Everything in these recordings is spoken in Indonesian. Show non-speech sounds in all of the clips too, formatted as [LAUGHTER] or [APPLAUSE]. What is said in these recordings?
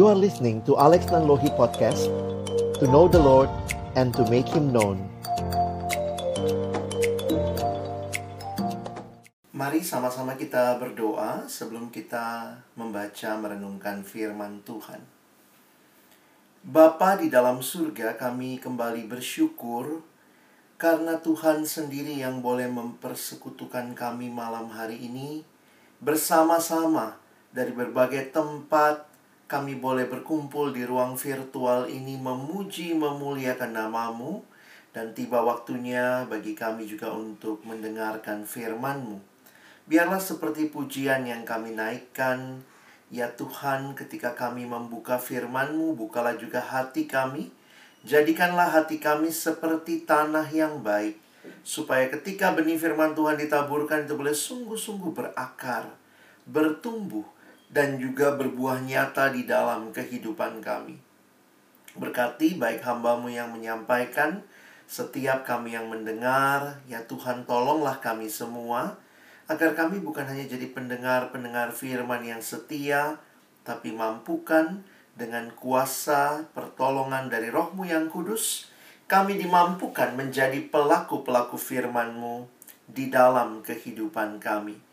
You are listening to Alex Nanlohi Podcast To know the Lord and to make Him known Mari sama-sama kita berdoa sebelum kita membaca merenungkan firman Tuhan. Bapa di dalam surga, kami kembali bersyukur karena Tuhan sendiri yang boleh mempersekutukan kami malam hari ini bersama-sama dari berbagai tempat kami boleh berkumpul di ruang virtual ini memuji memuliakan namamu dan tiba waktunya bagi kami juga untuk mendengarkan firman-Mu. Biarlah seperti pujian yang kami naikkan, ya Tuhan ketika kami membuka firman-Mu, bukalah juga hati kami. Jadikanlah hati kami seperti tanah yang baik, supaya ketika benih firman Tuhan ditaburkan itu boleh sungguh-sungguh berakar, bertumbuh, dan juga berbuah nyata di dalam kehidupan kami. Berkati baik hambamu yang menyampaikan, setiap kami yang mendengar, ya Tuhan tolonglah kami semua, agar kami bukan hanya jadi pendengar-pendengar firman yang setia, tapi mampukan dengan kuasa pertolongan dari rohmu yang kudus, kami dimampukan menjadi pelaku-pelaku firman-Mu di dalam kehidupan kami.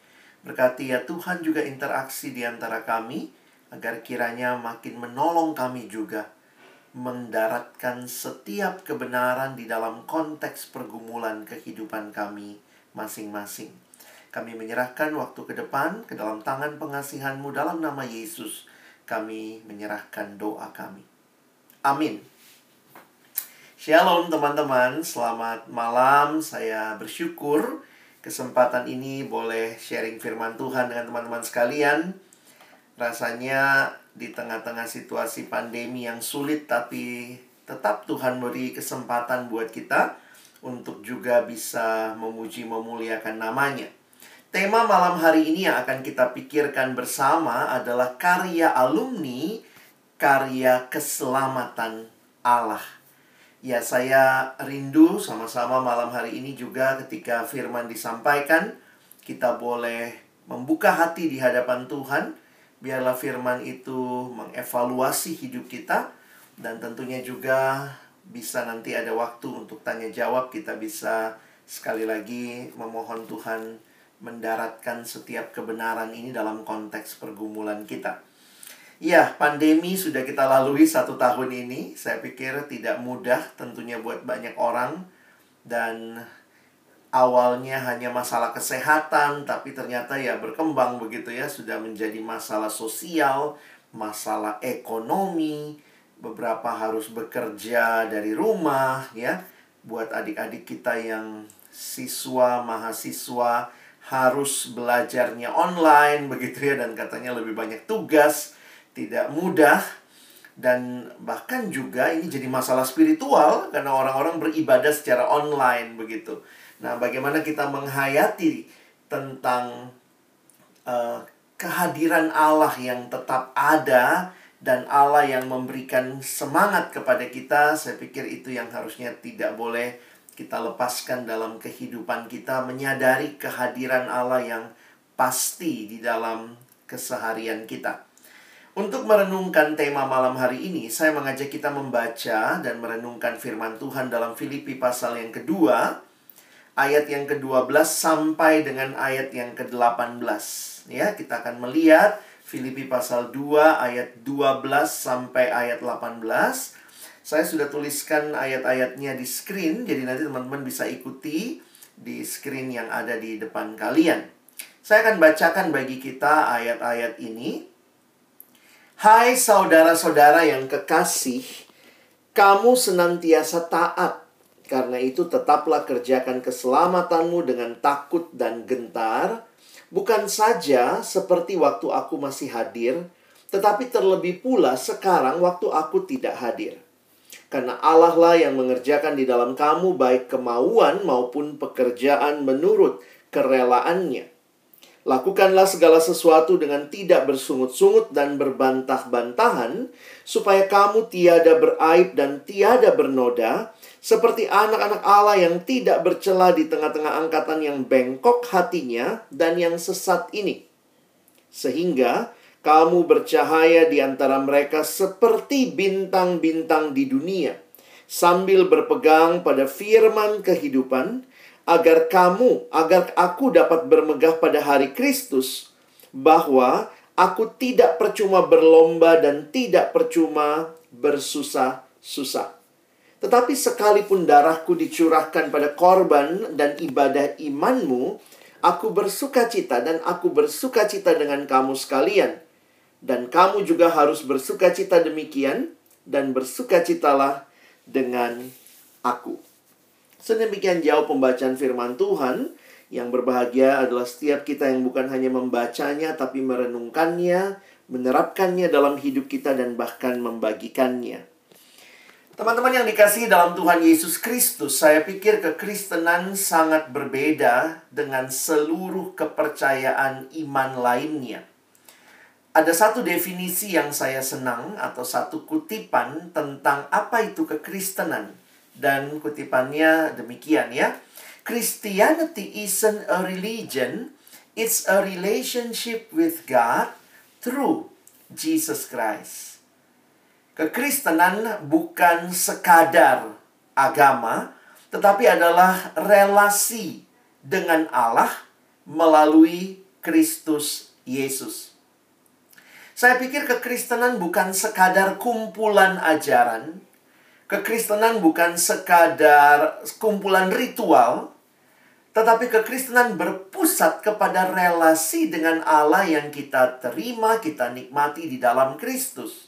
Berkati ya Tuhan juga interaksi di antara kami, agar kiranya makin menolong kami juga mendaratkan setiap kebenaran di dalam konteks pergumulan kehidupan kami masing-masing. Kami menyerahkan waktu ke depan ke dalam tangan pengasihanmu dalam nama Yesus. Kami menyerahkan doa kami. Amin. Shalom teman-teman, selamat malam. Saya bersyukur kesempatan ini boleh sharing firman Tuhan dengan teman-teman sekalian. Rasanya di tengah-tengah situasi pandemi yang sulit tapi tetap Tuhan beri kesempatan buat kita untuk juga bisa memuji memuliakan namanya. Tema malam hari ini yang akan kita pikirkan bersama adalah karya alumni karya keselamatan Allah. Ya, saya rindu sama-sama malam hari ini juga ketika firman disampaikan, kita boleh membuka hati di hadapan Tuhan. Biarlah firman itu mengevaluasi hidup kita dan tentunya juga bisa nanti ada waktu untuk tanya jawab kita bisa sekali lagi memohon Tuhan mendaratkan setiap kebenaran ini dalam konteks pergumulan kita. Ya, pandemi sudah kita lalui satu tahun ini. Saya pikir tidak mudah tentunya buat banyak orang. Dan awalnya hanya masalah kesehatan, tapi ternyata ya berkembang begitu ya. Sudah menjadi masalah sosial, masalah ekonomi. Beberapa harus bekerja dari rumah ya. Buat adik-adik kita yang siswa, mahasiswa harus belajarnya online begitu ya dan katanya lebih banyak tugas, tidak mudah dan bahkan juga ini jadi masalah spiritual karena orang-orang beribadah secara online begitu. Nah, bagaimana kita menghayati tentang uh, kehadiran Allah yang tetap ada dan Allah yang memberikan semangat kepada kita, saya pikir itu yang harusnya tidak boleh kita lepaskan dalam kehidupan kita menyadari kehadiran Allah yang pasti di dalam keseharian kita. Untuk merenungkan tema malam hari ini, saya mengajak kita membaca dan merenungkan firman Tuhan dalam Filipi pasal yang kedua, ayat yang ke-12 sampai dengan ayat yang ke-18. Ya, kita akan melihat Filipi pasal 2 ayat 12 sampai ayat 18 saya sudah tuliskan ayat-ayatnya di screen, jadi nanti teman-teman bisa ikuti di screen yang ada di depan kalian. Saya akan bacakan bagi kita ayat-ayat ini. Hai saudara-saudara yang kekasih, kamu senantiasa taat. Karena itu tetaplah kerjakan keselamatanmu dengan takut dan gentar, bukan saja seperti waktu aku masih hadir, tetapi terlebih pula sekarang waktu aku tidak hadir karena Allah lah yang mengerjakan di dalam kamu baik kemauan maupun pekerjaan menurut kerelaannya. Lakukanlah segala sesuatu dengan tidak bersungut-sungut dan berbantah-bantahan, supaya kamu tiada beraib dan tiada bernoda, seperti anak-anak Allah yang tidak bercela di tengah-tengah angkatan yang bengkok hatinya dan yang sesat ini. Sehingga Kamu bercahaya di antara mereka seperti bintang-bintang di dunia, sambil berpegang pada firman kehidupan, agar kamu, agar aku dapat bermegah pada hari Kristus, bahwa aku tidak percuma berlomba dan tidak percuma bersusah-susah. Tetapi sekalipun darahku dicurahkan pada korban dan ibadah imanmu, aku bersuka cita dan aku bersuka cita dengan kamu sekalian dan kamu juga harus bersuka cita demikian dan bersuka citalah dengan aku. Sedemikian jauh pembacaan firman Tuhan, yang berbahagia adalah setiap kita yang bukan hanya membacanya tapi merenungkannya, menerapkannya dalam hidup kita dan bahkan membagikannya. Teman-teman yang dikasih dalam Tuhan Yesus Kristus, saya pikir kekristenan sangat berbeda dengan seluruh kepercayaan iman lainnya. Ada satu definisi yang saya senang atau satu kutipan tentang apa itu kekristenan. Dan kutipannya demikian ya. Christianity isn't a religion, it's a relationship with God through Jesus Christ. Kekristenan bukan sekadar agama, tetapi adalah relasi dengan Allah melalui Kristus Yesus. Saya pikir kekristenan bukan sekadar kumpulan ajaran. Kekristenan bukan sekadar kumpulan ritual. Tetapi kekristenan berpusat kepada relasi dengan Allah yang kita terima, kita nikmati di dalam Kristus.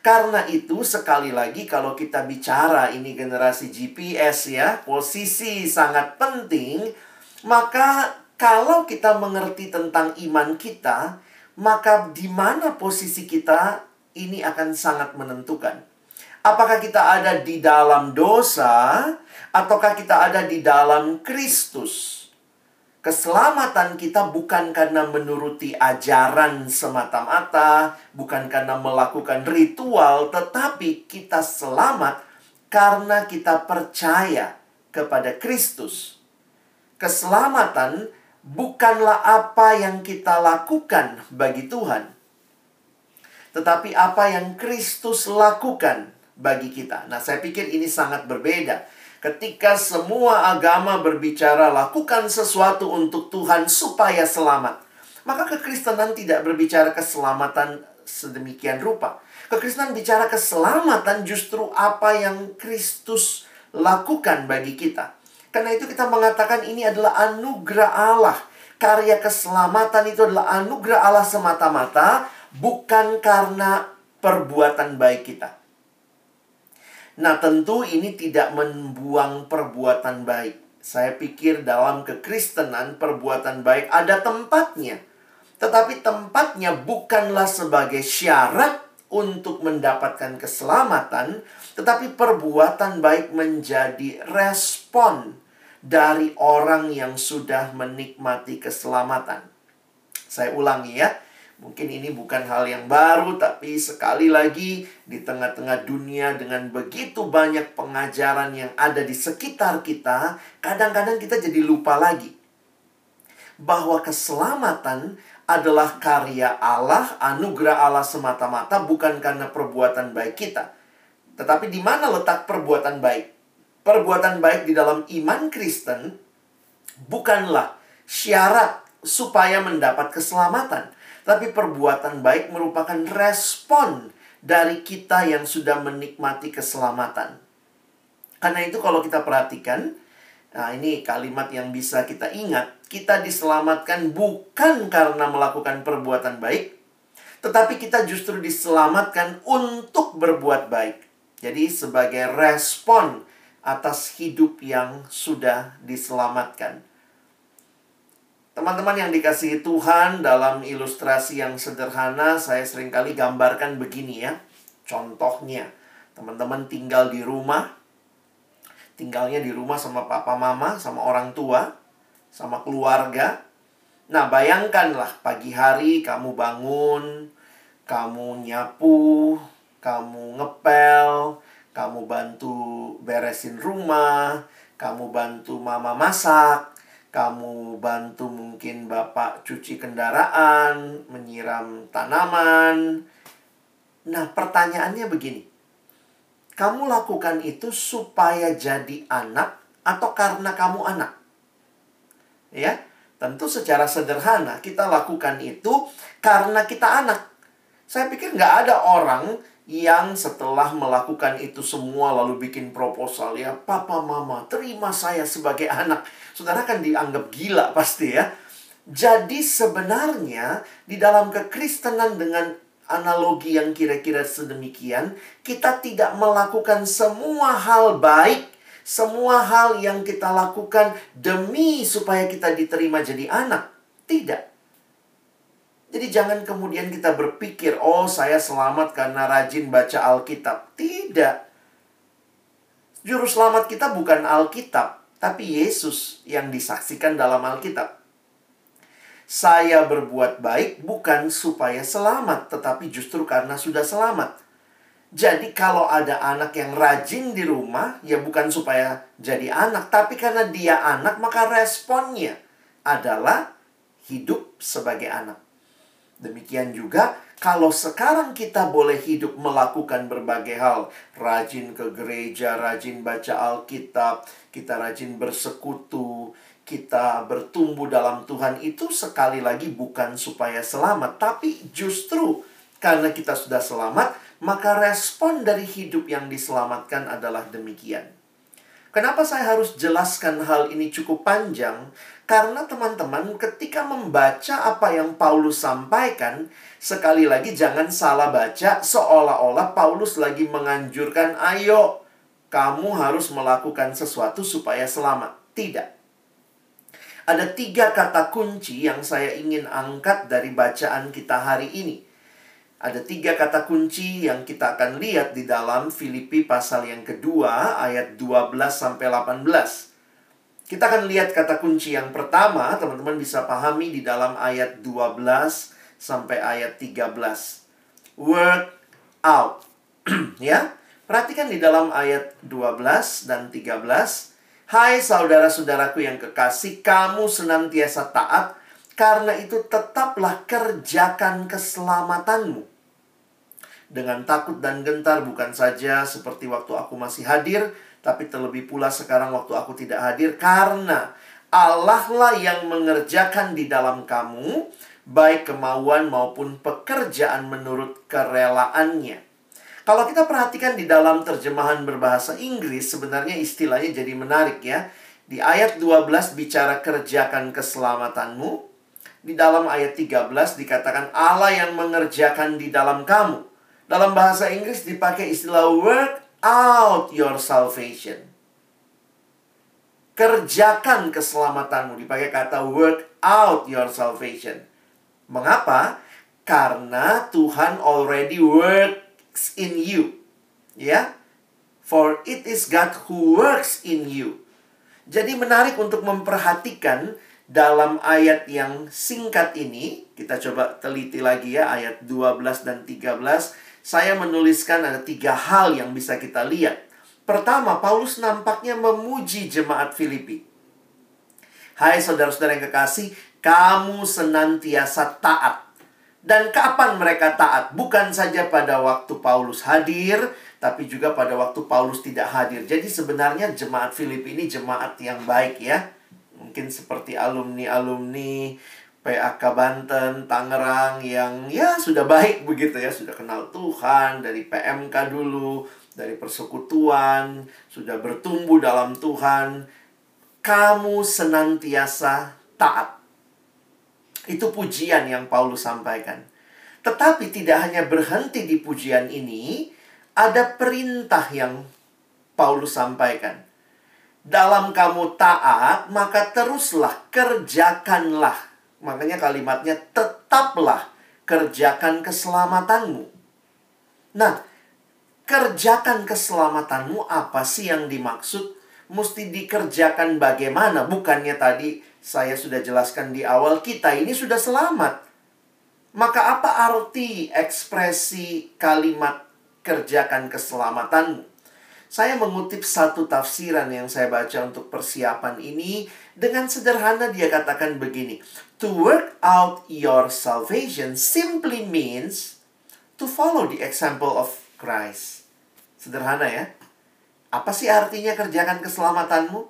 Karena itu sekali lagi kalau kita bicara ini generasi GPS ya, posisi sangat penting, maka kalau kita mengerti tentang iman kita, maka di mana posisi kita ini akan sangat menentukan. Apakah kita ada di dalam dosa ataukah kita ada di dalam Kristus? Keselamatan kita bukan karena menuruti ajaran semata-mata, bukan karena melakukan ritual, tetapi kita selamat karena kita percaya kepada Kristus. Keselamatan bukanlah apa yang kita lakukan bagi Tuhan, tetapi apa yang Kristus lakukan bagi kita. Nah, saya pikir ini sangat berbeda. Ketika semua agama berbicara lakukan sesuatu untuk Tuhan supaya selamat, maka kekristenan tidak berbicara keselamatan sedemikian rupa. Kekristenan bicara keselamatan justru apa yang Kristus lakukan bagi kita. Karena itu kita mengatakan ini adalah anugerah Allah. Karya keselamatan itu adalah anugerah Allah semata-mata, bukan karena perbuatan baik kita. Nah, tentu ini tidak membuang perbuatan baik. Saya pikir dalam kekristenan perbuatan baik ada tempatnya. Tetapi tempatnya bukanlah sebagai syarat untuk mendapatkan keselamatan, tetapi perbuatan baik menjadi respon dari orang yang sudah menikmati keselamatan. Saya ulangi ya. Mungkin ini bukan hal yang baru, tapi sekali lagi di tengah-tengah dunia dengan begitu banyak pengajaran yang ada di sekitar kita, kadang-kadang kita jadi lupa lagi bahwa keselamatan adalah karya Allah, anugerah Allah semata-mata, bukan karena perbuatan baik kita. Tetapi di mana letak perbuatan baik? perbuatan baik di dalam iman Kristen bukanlah syarat supaya mendapat keselamatan, tapi perbuatan baik merupakan respon dari kita yang sudah menikmati keselamatan. Karena itu kalau kita perhatikan, nah ini kalimat yang bisa kita ingat, kita diselamatkan bukan karena melakukan perbuatan baik, tetapi kita justru diselamatkan untuk berbuat baik. Jadi sebagai respon atas hidup yang sudah diselamatkan. Teman-teman yang dikasihi Tuhan dalam ilustrasi yang sederhana saya sering kali gambarkan begini ya. Contohnya, teman-teman tinggal di rumah, tinggalnya di rumah sama papa mama, sama orang tua, sama keluarga. Nah, bayangkanlah pagi hari kamu bangun, kamu nyapu, kamu ngepel, kamu bantu beresin rumah, kamu bantu mama masak, kamu bantu mungkin bapak cuci kendaraan, menyiram tanaman. Nah, pertanyaannya begini. Kamu lakukan itu supaya jadi anak atau karena kamu anak? Ya, tentu secara sederhana kita lakukan itu karena kita anak. Saya pikir nggak ada orang yang setelah melakukan itu semua lalu bikin proposal ya papa mama terima saya sebagai [LAUGHS] anak. Saudara kan dianggap gila pasti ya. Jadi sebenarnya di dalam kekristenan dengan analogi yang kira-kira sedemikian kita tidak melakukan semua hal baik semua hal yang kita lakukan demi supaya kita diterima jadi anak. Tidak jadi jangan kemudian kita berpikir, oh saya selamat karena rajin baca Alkitab. Tidak. Juru selamat kita bukan Alkitab, tapi Yesus yang disaksikan dalam Alkitab. Saya berbuat baik bukan supaya selamat, tetapi justru karena sudah selamat. Jadi kalau ada anak yang rajin di rumah, ya bukan supaya jadi anak, tapi karena dia anak, maka responnya adalah hidup sebagai anak. Demikian juga kalau sekarang kita boleh hidup melakukan berbagai hal, rajin ke gereja, rajin baca Alkitab, kita rajin bersekutu, kita bertumbuh dalam Tuhan itu sekali lagi bukan supaya selamat, tapi justru karena kita sudah selamat, maka respon dari hidup yang diselamatkan adalah demikian. Kenapa saya harus jelaskan hal ini cukup panjang? Karena teman-teman ketika membaca apa yang Paulus sampaikan, sekali lagi jangan salah baca seolah-olah Paulus lagi menganjurkan, ayo kamu harus melakukan sesuatu supaya selamat. Tidak. Ada tiga kata kunci yang saya ingin angkat dari bacaan kita hari ini. Ada tiga kata kunci yang kita akan lihat di dalam Filipi pasal yang kedua ayat 12 sampai 18. Kita akan lihat kata kunci yang pertama, teman-teman bisa pahami di dalam ayat 12 sampai ayat 13. Work out. [CLEARS THROAT] ya. Perhatikan di dalam ayat 12 dan 13. Hai saudara-saudaraku yang kekasih, kamu senantiasa taat, karena itu tetaplah kerjakan keselamatanmu. Dengan takut dan gentar bukan saja seperti waktu aku masih hadir, tapi terlebih pula sekarang waktu aku tidak hadir karena Allah lah yang mengerjakan di dalam kamu baik kemauan maupun pekerjaan menurut kerelaannya. Kalau kita perhatikan di dalam terjemahan berbahasa Inggris sebenarnya istilahnya jadi menarik ya. Di ayat 12 bicara kerjakan keselamatanmu. Di dalam ayat 13 dikatakan Allah yang mengerjakan di dalam kamu. Dalam bahasa Inggris dipakai istilah work out your salvation. Kerjakan keselamatanmu. Dipakai kata work out your salvation. Mengapa? Karena Tuhan already works in you. Ya. For it is God who works in you. Jadi menarik untuk memperhatikan dalam ayat yang singkat ini, kita coba teliti lagi ya ayat 12 dan 13 saya menuliskan ada tiga hal yang bisa kita lihat. Pertama, Paulus nampaknya memuji jemaat Filipi. Hai saudara-saudara yang kekasih, kamu senantiasa taat. Dan kapan mereka taat? Bukan saja pada waktu Paulus hadir, tapi juga pada waktu Paulus tidak hadir. Jadi sebenarnya jemaat Filipi ini jemaat yang baik ya. Mungkin seperti alumni-alumni PAK Banten, Tangerang yang ya sudah baik begitu ya, sudah kenal Tuhan dari PMK dulu, dari persekutuan, sudah bertumbuh dalam Tuhan. Kamu senantiasa taat. Itu pujian yang Paulus sampaikan. Tetapi tidak hanya berhenti di pujian ini, ada perintah yang Paulus sampaikan. Dalam kamu taat, maka teruslah kerjakanlah Makanya kalimatnya tetaplah kerjakan keselamatanmu. Nah, kerjakan keselamatanmu apa sih yang dimaksud? Mesti dikerjakan bagaimana? Bukannya tadi saya sudah jelaskan di awal kita ini sudah selamat. Maka apa arti ekspresi kalimat kerjakan keselamatanmu? Saya mengutip satu tafsiran yang saya baca untuk persiapan ini. Dengan sederhana dia katakan begini. To work out your salvation simply means to follow the example of Christ. Sederhana ya. Apa sih artinya kerjakan keselamatanmu?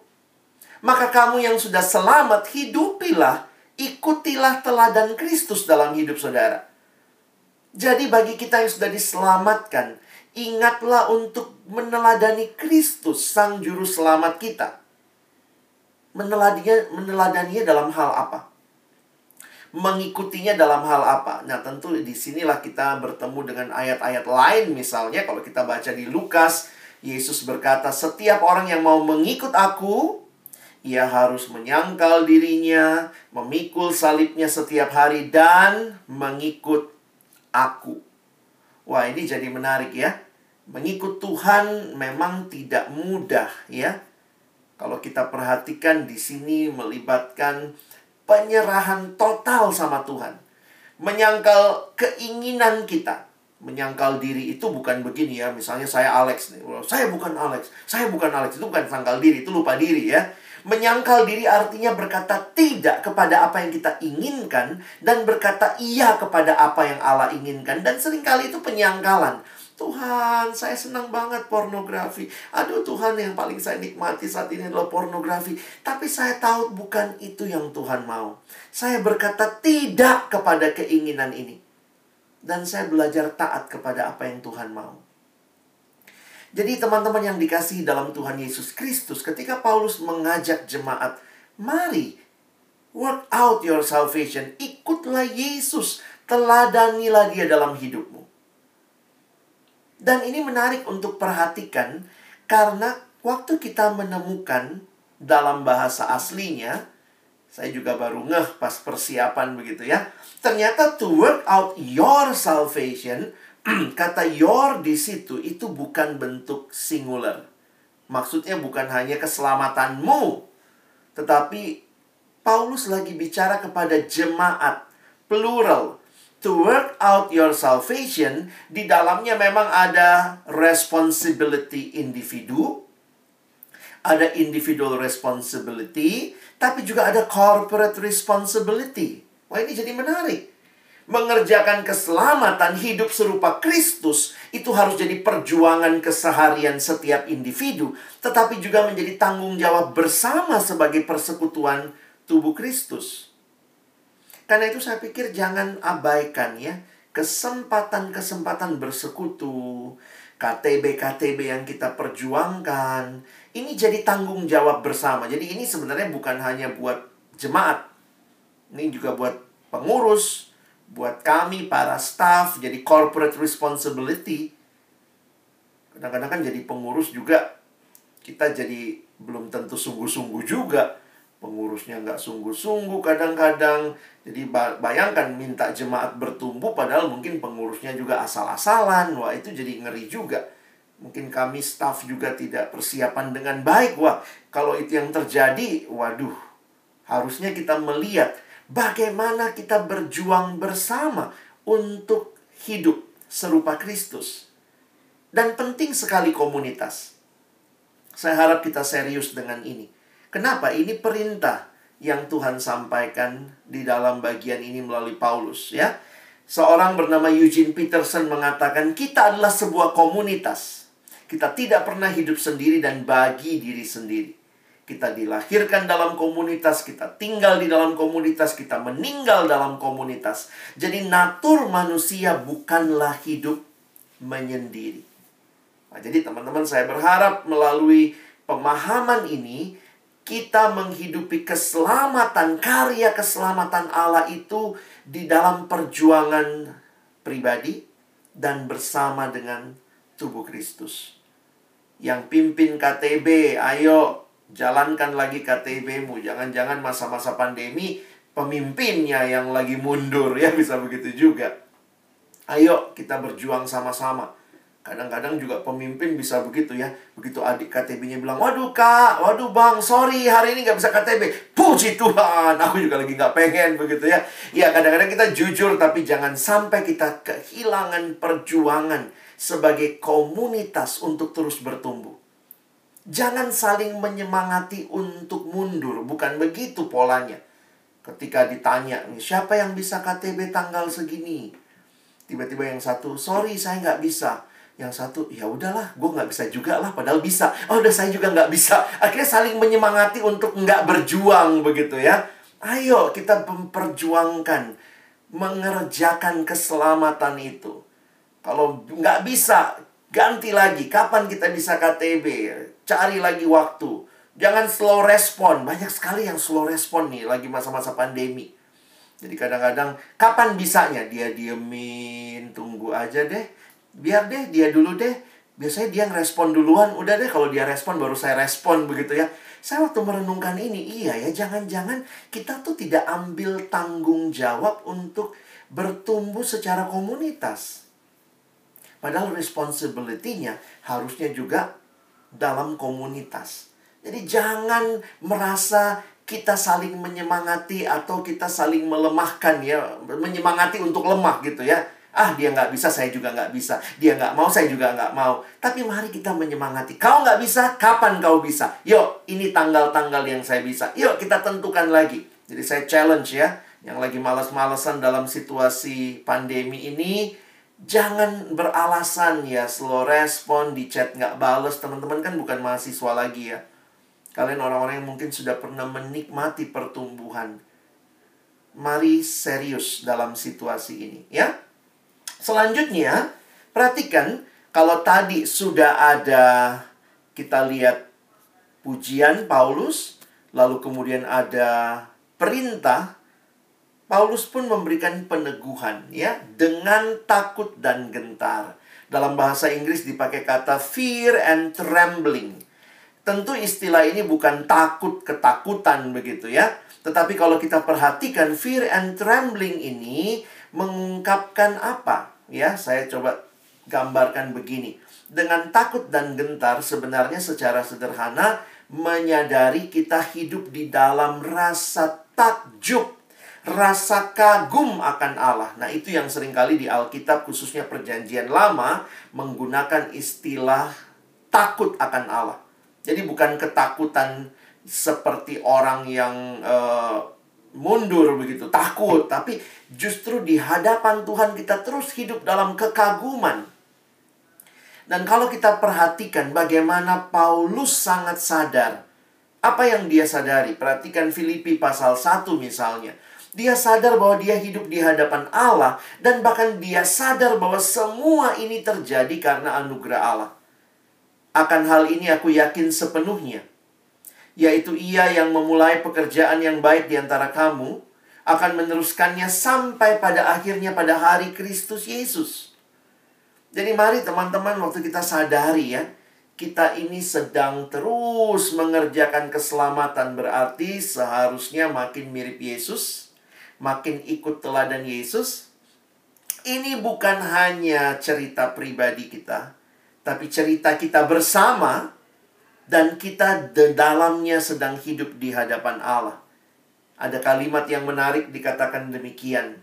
Maka kamu yang sudah selamat, hidupilah, ikutilah teladan Kristus dalam hidup saudara. Jadi bagi kita yang sudah diselamatkan, ingatlah untuk meneladani Kristus, Sang Juru Selamat kita. Meneladaninya, meneladaninya dalam hal apa? Mengikutinya dalam hal apa? Nah, tentu di sinilah kita bertemu dengan ayat-ayat lain misalnya kalau kita baca di Lukas, Yesus berkata, "Setiap orang yang mau mengikut aku, ia harus menyangkal dirinya, memikul salibnya setiap hari dan mengikut aku." Wah, ini jadi menarik ya. Mengikut Tuhan memang tidak mudah ya. Kalau kita perhatikan di sini melibatkan penyerahan total sama Tuhan. Menyangkal keinginan kita. Menyangkal diri itu bukan begini ya. Misalnya saya Alex nih. Saya bukan Alex. Saya bukan Alex. Itu bukan sangkal diri. Itu lupa diri ya. Menyangkal diri artinya berkata tidak kepada apa yang kita inginkan. Dan berkata iya kepada apa yang Allah inginkan. Dan sering kali itu penyangkalan. Tuhan, saya senang banget pornografi. Aduh, Tuhan yang paling saya nikmati saat ini adalah pornografi. Tapi saya tahu bukan itu yang Tuhan mau. Saya berkata tidak kepada keinginan ini. Dan saya belajar taat kepada apa yang Tuhan mau. Jadi teman-teman yang dikasihi dalam Tuhan Yesus Kristus, ketika Paulus mengajak jemaat, mari work out your salvation, ikutlah Yesus, teladanilah dia dalam hidupmu. Dan ini menarik untuk perhatikan karena waktu kita menemukan dalam bahasa aslinya, saya juga baru ngeh pas persiapan begitu ya. Ternyata to work out your salvation, [CLEARS THROAT] kata your di situ itu bukan bentuk singular. Maksudnya bukan hanya keselamatanmu, tetapi Paulus lagi bicara kepada jemaat plural to work out your salvation, di dalamnya memang ada responsibility individu, ada individual responsibility, tapi juga ada corporate responsibility. Wah, ini jadi menarik. Mengerjakan keselamatan hidup serupa Kristus itu harus jadi perjuangan keseharian setiap individu, tetapi juga menjadi tanggung jawab bersama sebagai persekutuan tubuh Kristus. Karena itu saya pikir jangan abaikan ya kesempatan-kesempatan bersekutu, KTB-KTB yang kita perjuangkan. Ini jadi tanggung jawab bersama. Jadi ini sebenarnya bukan hanya buat jemaat. Ini juga buat pengurus, buat kami para staff, jadi corporate responsibility. Kadang-kadang kan jadi pengurus juga kita jadi belum tentu sungguh-sungguh juga pengurusnya nggak sungguh-sungguh kadang-kadang. Jadi bayangkan minta jemaat bertumbuh padahal mungkin pengurusnya juga asal-asalan. Wah itu jadi ngeri juga. Mungkin kami staff juga tidak persiapan dengan baik. Wah kalau itu yang terjadi waduh harusnya kita melihat bagaimana kita berjuang bersama untuk hidup serupa Kristus. Dan penting sekali komunitas. Saya harap kita serius dengan ini Kenapa? Ini perintah yang Tuhan sampaikan di dalam bagian ini melalui Paulus ya. Seorang bernama Eugene Peterson mengatakan kita adalah sebuah komunitas. Kita tidak pernah hidup sendiri dan bagi diri sendiri. Kita dilahirkan dalam komunitas, kita tinggal di dalam komunitas, kita meninggal dalam komunitas. Jadi natur manusia bukanlah hidup menyendiri. Nah, jadi teman-teman saya berharap melalui pemahaman ini kita menghidupi keselamatan, karya keselamatan Allah itu di dalam perjuangan pribadi dan bersama dengan tubuh Kristus. Yang pimpin KTB, ayo jalankan lagi KTB-mu. Jangan-jangan masa-masa pandemi pemimpinnya yang lagi mundur ya bisa begitu juga. Ayo kita berjuang sama-sama Kadang-kadang juga pemimpin bisa begitu ya. Begitu adik KTB-nya bilang, waduh kak, waduh bang, sorry hari ini nggak bisa KTB. Puji Tuhan, aku juga lagi nggak pengen begitu ya. Ya kadang-kadang kita jujur, tapi jangan sampai kita kehilangan perjuangan sebagai komunitas untuk terus bertumbuh. Jangan saling menyemangati untuk mundur, bukan begitu polanya. Ketika ditanya, siapa yang bisa KTB tanggal segini? Tiba-tiba yang satu, sorry saya nggak bisa. Yang satu, ya udahlah, gue nggak bisa juga lah, padahal bisa. Oh, udah saya juga nggak bisa. Akhirnya saling menyemangati untuk nggak berjuang begitu ya. Ayo kita memperjuangkan, mengerjakan keselamatan itu. Kalau nggak bisa, ganti lagi. Kapan kita bisa KTB? Cari lagi waktu. Jangan slow respon. Banyak sekali yang slow respon nih lagi masa-masa pandemi. Jadi kadang-kadang kapan bisanya dia diemin, tunggu aja deh. Biar deh dia dulu deh. Biasanya dia ngerespon duluan. Udah deh kalau dia respon baru saya respon begitu ya. Saya waktu merenungkan ini, iya ya jangan-jangan kita tuh tidak ambil tanggung jawab untuk bertumbuh secara komunitas. Padahal responsibility-nya harusnya juga dalam komunitas. Jadi jangan merasa kita saling menyemangati atau kita saling melemahkan ya, menyemangati untuk lemah gitu ya. Ah dia nggak bisa, saya juga nggak bisa. Dia nggak mau, saya juga nggak mau. Tapi mari kita menyemangati. Kau nggak bisa, kapan kau bisa? Yuk, ini tanggal-tanggal yang saya bisa. Yuk kita tentukan lagi. Jadi saya challenge ya, yang lagi malas-malesan dalam situasi pandemi ini, jangan beralasan ya slow respon di chat nggak bales. Teman-teman kan bukan mahasiswa lagi ya. Kalian orang-orang yang mungkin sudah pernah menikmati pertumbuhan. Mari serius dalam situasi ini ya. Selanjutnya, perhatikan kalau tadi sudah ada kita lihat pujian Paulus, lalu kemudian ada perintah Paulus pun memberikan peneguhan ya dengan takut dan gentar. Dalam bahasa Inggris dipakai kata fear and trembling. Tentu istilah ini bukan takut ketakutan begitu ya. Tetapi kalau kita perhatikan fear and trembling ini mengungkapkan apa? Ya, saya coba gambarkan begini. Dengan takut dan gentar sebenarnya secara sederhana menyadari kita hidup di dalam rasa takjub, rasa kagum akan Allah. Nah, itu yang sering kali di Alkitab khususnya perjanjian lama menggunakan istilah takut akan Allah. Jadi bukan ketakutan seperti orang yang uh, mundur begitu, takut, tapi justru di hadapan Tuhan kita terus hidup dalam kekaguman. Dan kalau kita perhatikan bagaimana Paulus sangat sadar apa yang dia sadari, perhatikan Filipi pasal 1 misalnya. Dia sadar bahwa dia hidup di hadapan Allah dan bahkan dia sadar bahwa semua ini terjadi karena anugerah Allah. Akan hal ini aku yakin sepenuhnya yaitu ia yang memulai pekerjaan yang baik di antara kamu, akan meneruskannya sampai pada akhirnya pada hari Kristus Yesus. Jadi mari teman-teman waktu kita sadari ya, kita ini sedang terus mengerjakan keselamatan berarti seharusnya makin mirip Yesus, makin ikut teladan Yesus. Ini bukan hanya cerita pribadi kita, tapi cerita kita bersama dan kita di dalamnya sedang hidup di hadapan Allah. Ada kalimat yang menarik dikatakan demikian.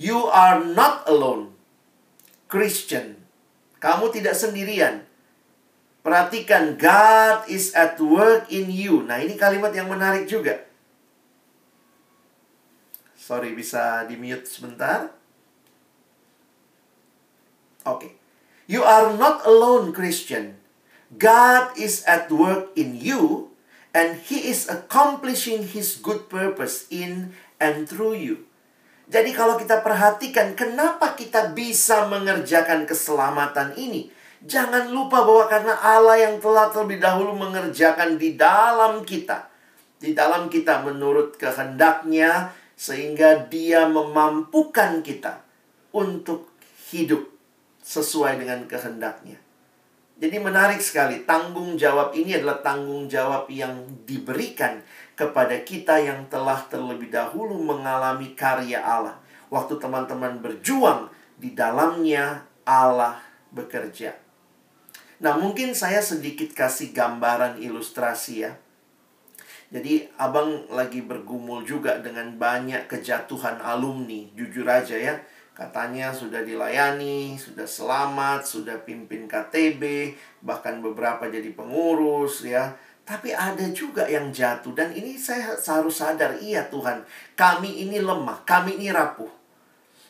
You are not alone. Christian. Kamu tidak sendirian. Perhatikan, God is at work in you. Nah, ini kalimat yang menarik juga. Sorry, bisa di-mute sebentar? Oke. Okay. You are not alone, Christian. God is at work in you and he is accomplishing his good purpose in and through you. Jadi kalau kita perhatikan kenapa kita bisa mengerjakan keselamatan ini, jangan lupa bahwa karena Allah yang telah terlebih dahulu mengerjakan di dalam kita, di dalam kita menurut kehendaknya sehingga dia memampukan kita untuk hidup sesuai dengan kehendaknya. Jadi menarik sekali, tanggung jawab ini adalah tanggung jawab yang diberikan kepada kita yang telah terlebih dahulu mengalami karya Allah. Waktu teman-teman berjuang, di dalamnya Allah bekerja. Nah, mungkin saya sedikit kasih gambaran ilustrasi ya. Jadi, abang lagi bergumul juga dengan banyak kejatuhan alumni, jujur aja ya Katanya sudah dilayani, sudah selamat, sudah pimpin KTB, bahkan beberapa jadi pengurus ya. Tapi ada juga yang jatuh dan ini saya harus sadar, iya Tuhan, kami ini lemah, kami ini rapuh.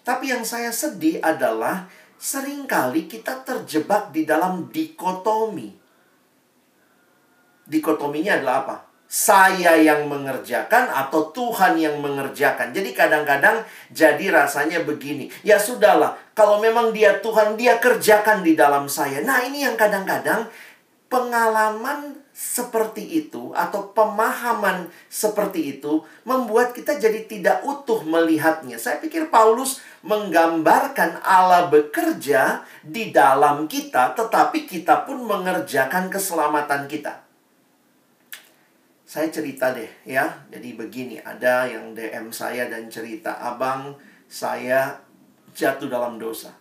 Tapi yang saya sedih adalah sering kali kita terjebak di dalam dikotomi. Dikotominya adalah apa? Saya yang mengerjakan atau Tuhan yang mengerjakan. Jadi kadang-kadang jadi rasanya begini. Ya sudahlah, kalau memang dia Tuhan, dia kerjakan di dalam saya. Nah, ini yang kadang-kadang pengalaman seperti itu atau pemahaman seperti itu membuat kita jadi tidak utuh melihatnya. Saya pikir Paulus menggambarkan Allah bekerja di dalam kita, tetapi kita pun mengerjakan keselamatan kita saya cerita deh ya. Jadi begini, ada yang DM saya dan cerita, "Abang, saya jatuh dalam dosa."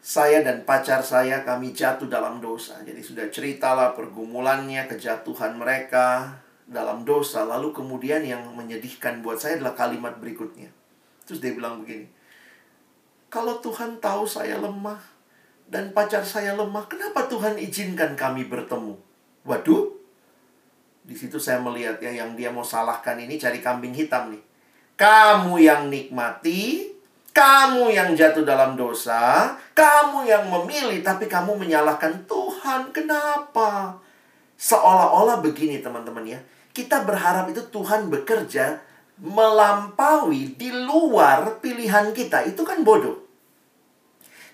Saya dan pacar saya kami jatuh dalam dosa. Jadi sudah ceritalah pergumulannya, kejatuhan mereka dalam dosa. Lalu kemudian yang menyedihkan buat saya adalah kalimat berikutnya. Terus dia bilang begini, "Kalau Tuhan tahu saya lemah dan pacar saya lemah, kenapa Tuhan izinkan kami bertemu?" Waduh, di situ saya melihat ya yang dia mau salahkan ini cari kambing hitam nih. Kamu yang nikmati, kamu yang jatuh dalam dosa, kamu yang memilih tapi kamu menyalahkan Tuhan. Kenapa? Seolah-olah begini teman-teman ya. Kita berharap itu Tuhan bekerja melampaui di luar pilihan kita. Itu kan bodoh.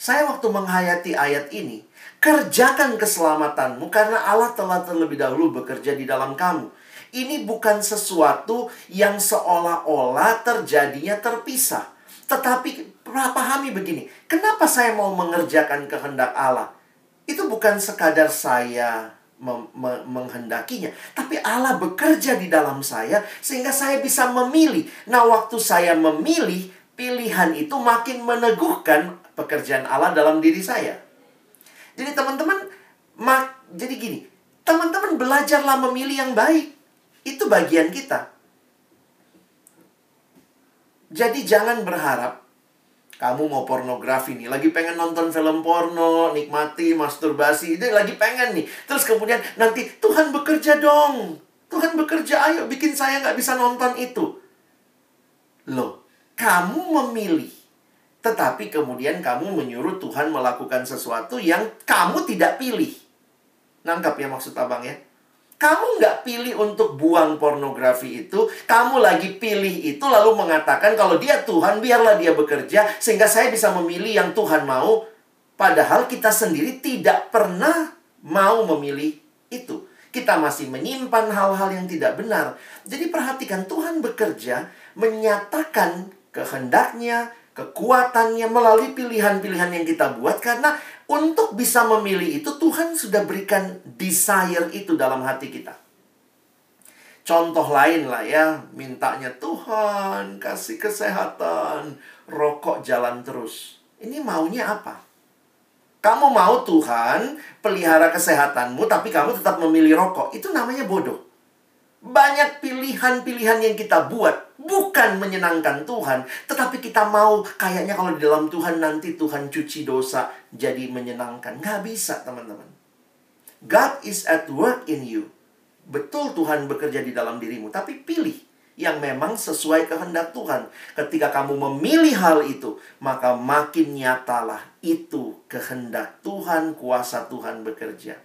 Saya waktu menghayati ayat ini, Kerjakan keselamatanmu karena Allah telah terlebih dahulu bekerja di dalam kamu. Ini bukan sesuatu yang seolah-olah terjadinya terpisah. Tetapi pahami begini, kenapa saya mau mengerjakan kehendak Allah? Itu bukan sekadar saya menghendakinya, tapi Allah bekerja di dalam saya sehingga saya bisa memilih. Nah, waktu saya memilih, pilihan itu makin meneguhkan pekerjaan Allah dalam diri saya. Jadi teman-teman, mak, jadi gini, teman-teman belajarlah memilih yang baik. Itu bagian kita. Jadi jangan berharap kamu mau pornografi nih, lagi pengen nonton film porno, nikmati, masturbasi, ini lagi pengen nih. Terus kemudian nanti Tuhan bekerja dong, Tuhan bekerja, ayo bikin saya nggak bisa nonton itu. Loh, kamu memilih tetapi kemudian kamu menyuruh Tuhan melakukan sesuatu yang kamu tidak pilih. Nangkap ya maksud abang ya? Kamu nggak pilih untuk buang pornografi itu, kamu lagi pilih itu lalu mengatakan kalau dia Tuhan biarlah dia bekerja sehingga saya bisa memilih yang Tuhan mau. Padahal kita sendiri tidak pernah mau memilih itu. Kita masih menyimpan hal-hal yang tidak benar. Jadi perhatikan Tuhan bekerja menyatakan kehendaknya, kekuatannya melalui pilihan-pilihan yang kita buat karena untuk bisa memilih itu Tuhan sudah berikan desire itu dalam hati kita. Contoh lain lah ya, mintanya Tuhan kasih kesehatan, rokok jalan terus. Ini maunya apa? Kamu mau Tuhan pelihara kesehatanmu tapi kamu tetap memilih rokok. Itu namanya bodoh. Banyak pilihan-pilihan yang kita buat bukan menyenangkan Tuhan, tetapi kita mau kayaknya kalau di dalam Tuhan nanti Tuhan cuci dosa jadi menyenangkan. Nggak bisa, teman-teman. God is at work in you. Betul Tuhan bekerja di dalam dirimu, tapi pilih yang memang sesuai kehendak Tuhan. Ketika kamu memilih hal itu, maka makin nyatalah itu kehendak Tuhan, kuasa Tuhan bekerja.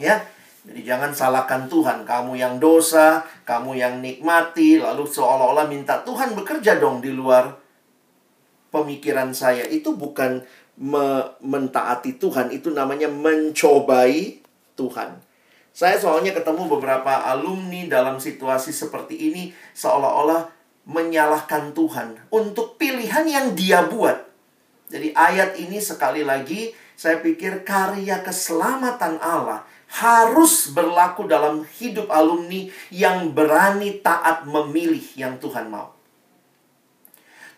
Ya, jadi jangan salahkan Tuhan, kamu yang dosa, kamu yang nikmati, lalu seolah-olah minta Tuhan bekerja dong di luar pemikiran saya. Itu bukan me mentaati Tuhan, itu namanya mencobai Tuhan. Saya soalnya ketemu beberapa alumni dalam situasi seperti ini seolah-olah menyalahkan Tuhan untuk pilihan yang dia buat. Jadi ayat ini sekali lagi saya pikir karya keselamatan Allah harus berlaku dalam hidup alumni yang berani taat memilih yang Tuhan mau.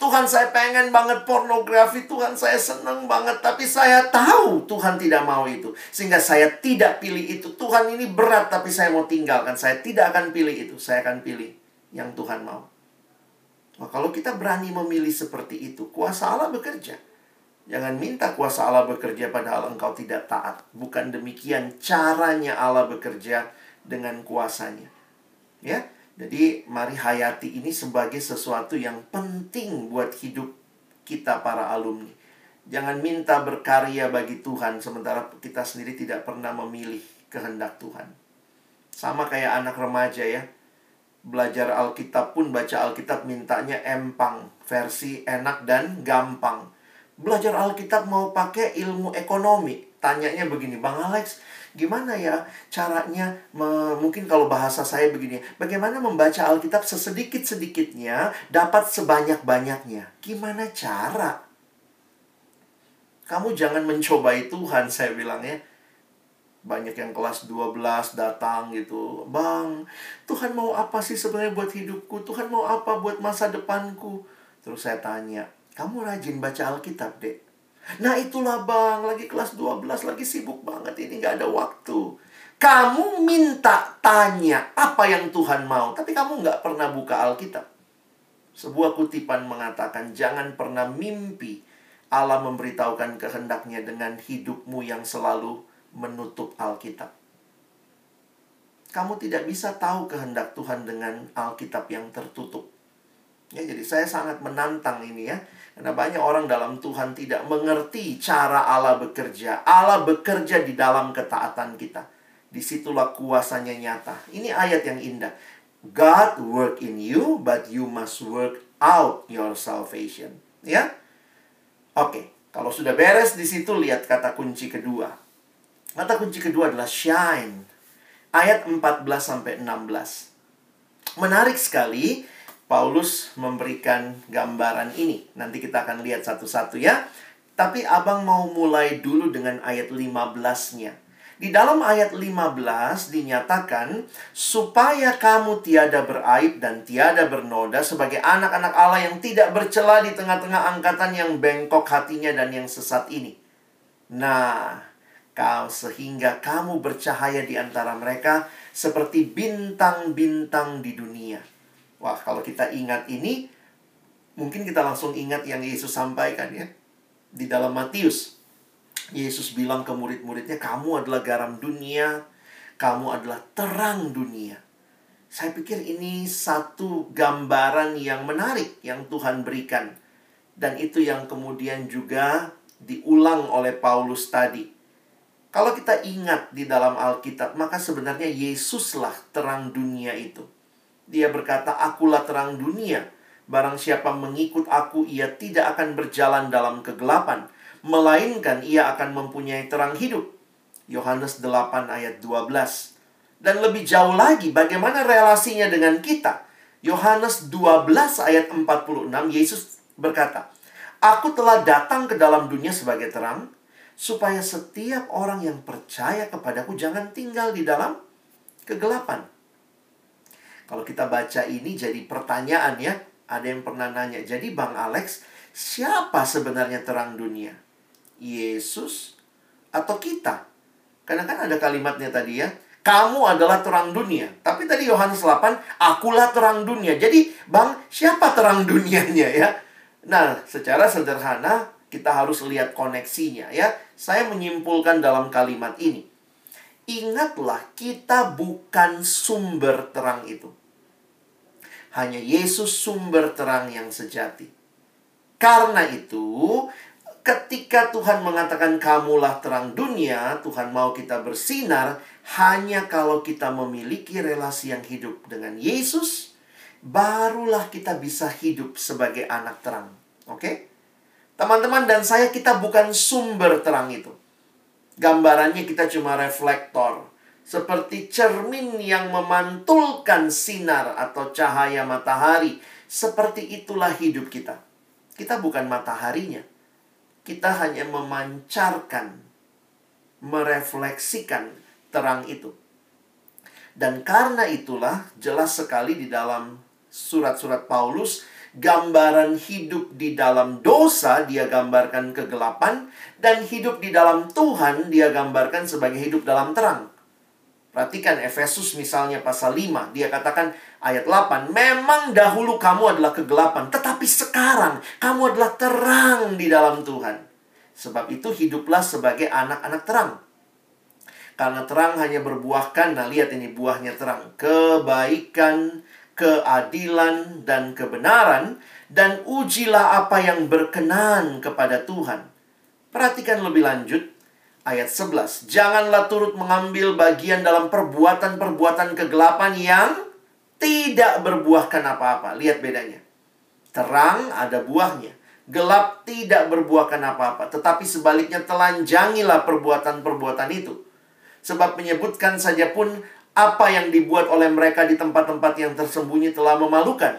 Tuhan saya pengen banget pornografi, Tuhan saya seneng banget, tapi saya tahu Tuhan tidak mau itu. Sehingga saya tidak pilih itu. Tuhan ini berat, tapi saya mau tinggalkan. Saya tidak akan pilih itu. Saya akan pilih yang Tuhan mau. Nah, kalau kita berani memilih seperti itu, kuasa Allah bekerja. Jangan minta kuasa Allah bekerja padahal engkau tidak taat. Bukan demikian caranya Allah bekerja dengan kuasanya. Ya. Jadi mari hayati ini sebagai sesuatu yang penting buat hidup kita para alumni. Jangan minta berkarya bagi Tuhan sementara kita sendiri tidak pernah memilih kehendak Tuhan. Sama kayak anak remaja ya. Belajar Alkitab pun baca Alkitab mintanya empang, versi enak dan gampang belajar Alkitab mau pakai ilmu ekonomi. Tanyanya begini, Bang Alex, gimana ya caranya me, mungkin kalau bahasa saya begini, bagaimana membaca Alkitab sesedikit-sedikitnya dapat sebanyak-banyaknya? Gimana cara? Kamu jangan mencobai Tuhan, saya bilang ya. Banyak yang kelas 12 datang gitu. Bang, Tuhan mau apa sih sebenarnya buat hidupku? Tuhan mau apa buat masa depanku? Terus saya tanya, kamu rajin baca Alkitab, dek. Nah itulah bang, lagi kelas 12, lagi sibuk banget ini gak ada waktu. Kamu minta tanya apa yang Tuhan mau, tapi kamu gak pernah buka Alkitab. Sebuah kutipan mengatakan, jangan pernah mimpi Allah memberitahukan kehendaknya dengan hidupmu yang selalu menutup Alkitab. Kamu tidak bisa tahu kehendak Tuhan dengan Alkitab yang tertutup. Ya, jadi saya sangat menantang ini ya. Karena banyak orang dalam Tuhan tidak mengerti cara Allah bekerja. Allah bekerja di dalam ketaatan kita. Di situlah kuasanya nyata. Ini ayat yang indah. God work in you, but you must work out your salvation. Ya? Oke, kalau sudah beres di situ lihat kata kunci kedua. Kata kunci kedua adalah shine. Ayat 14 sampai 16. Menarik sekali Paulus memberikan gambaran ini. Nanti kita akan lihat satu-satu ya. Tapi abang mau mulai dulu dengan ayat 15-nya. Di dalam ayat 15 dinyatakan supaya kamu tiada beraib dan tiada bernoda sebagai anak-anak Allah yang tidak bercela di tengah-tengah angkatan yang bengkok hatinya dan yang sesat ini. Nah, kau sehingga kamu bercahaya di antara mereka seperti bintang-bintang di dunia. Wah, kalau kita ingat ini, mungkin kita langsung ingat yang Yesus sampaikan ya. Di dalam Matius, Yesus bilang ke murid-muridnya, kamu adalah garam dunia, kamu adalah terang dunia. Saya pikir ini satu gambaran yang menarik yang Tuhan berikan. Dan itu yang kemudian juga diulang oleh Paulus tadi. Kalau kita ingat di dalam Alkitab, maka sebenarnya Yesuslah terang dunia itu. Dia berkata, "Akulah terang dunia. Barang siapa mengikut aku, ia tidak akan berjalan dalam kegelapan, melainkan ia akan mempunyai terang hidup." Yohanes 8 ayat 12. Dan lebih jauh lagi, bagaimana relasinya dengan kita? Yohanes 12 ayat 46, Yesus berkata, Aku telah datang ke dalam dunia sebagai terang, supaya setiap orang yang percaya kepadaku jangan tinggal di dalam kegelapan. Kalau kita baca ini jadi pertanyaan ya. Ada yang pernah nanya, jadi Bang Alex, siapa sebenarnya terang dunia? Yesus atau kita? Karena kan ada kalimatnya tadi ya. Kamu adalah terang dunia. Tapi tadi Yohanes 8, akulah terang dunia. Jadi, Bang, siapa terang dunianya ya? Nah, secara sederhana kita harus lihat koneksinya ya. Saya menyimpulkan dalam kalimat ini. Ingatlah, kita bukan sumber terang itu. Hanya Yesus sumber terang yang sejati. Karena itu, ketika Tuhan mengatakan kamulah terang dunia, Tuhan mau kita bersinar hanya kalau kita memiliki relasi yang hidup dengan Yesus, barulah kita bisa hidup sebagai anak terang. Oke? Teman-teman dan saya kita bukan sumber terang itu. Gambarannya kita cuma reflektor seperti cermin yang memantulkan sinar atau cahaya matahari. Seperti itulah hidup kita. Kita bukan mataharinya. Kita hanya memancarkan, merefleksikan terang itu. Dan karena itulah jelas sekali di dalam surat-surat Paulus gambaran hidup di dalam dosa dia gambarkan kegelapan dan hidup di dalam Tuhan dia gambarkan sebagai hidup dalam terang. Perhatikan Efesus misalnya pasal 5. Dia katakan ayat 8. Memang dahulu kamu adalah kegelapan. Tetapi sekarang kamu adalah terang di dalam Tuhan. Sebab itu hiduplah sebagai anak-anak terang. Karena terang hanya berbuahkan, nah lihat ini buahnya terang. Kebaikan, keadilan, dan kebenaran. Dan ujilah apa yang berkenan kepada Tuhan. Perhatikan lebih lanjut ayat 11. Janganlah turut mengambil bagian dalam perbuatan-perbuatan kegelapan yang tidak berbuahkan apa-apa. Lihat bedanya. Terang ada buahnya. Gelap tidak berbuahkan apa-apa. Tetapi sebaliknya telanjangilah perbuatan-perbuatan itu. Sebab menyebutkan saja pun apa yang dibuat oleh mereka di tempat-tempat yang tersembunyi telah memalukan.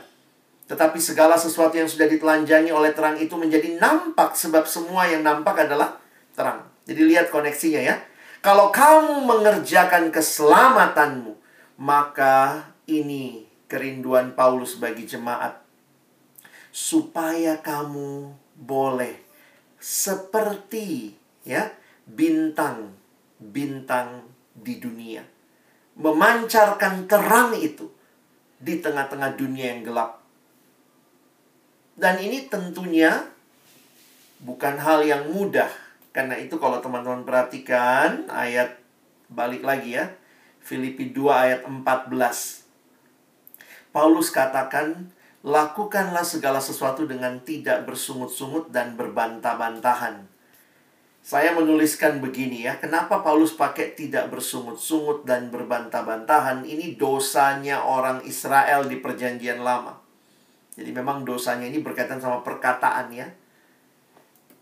Tetapi segala sesuatu yang sudah ditelanjangi oleh terang itu menjadi nampak sebab semua yang nampak adalah terang. Jadi lihat koneksinya ya. Kalau kamu mengerjakan keselamatanmu, maka ini kerinduan Paulus bagi jemaat. Supaya kamu boleh seperti ya bintang bintang di dunia. Memancarkan terang itu di tengah-tengah dunia yang gelap. Dan ini tentunya bukan hal yang mudah karena itu kalau teman-teman perhatikan ayat balik lagi ya. Filipi 2 ayat 14. Paulus katakan, lakukanlah segala sesuatu dengan tidak bersungut-sungut dan berbantah-bantahan. Saya menuliskan begini ya, kenapa Paulus pakai tidak bersungut-sungut dan berbantah-bantahan? Ini dosanya orang Israel di perjanjian lama. Jadi memang dosanya ini berkaitan sama perkataan ya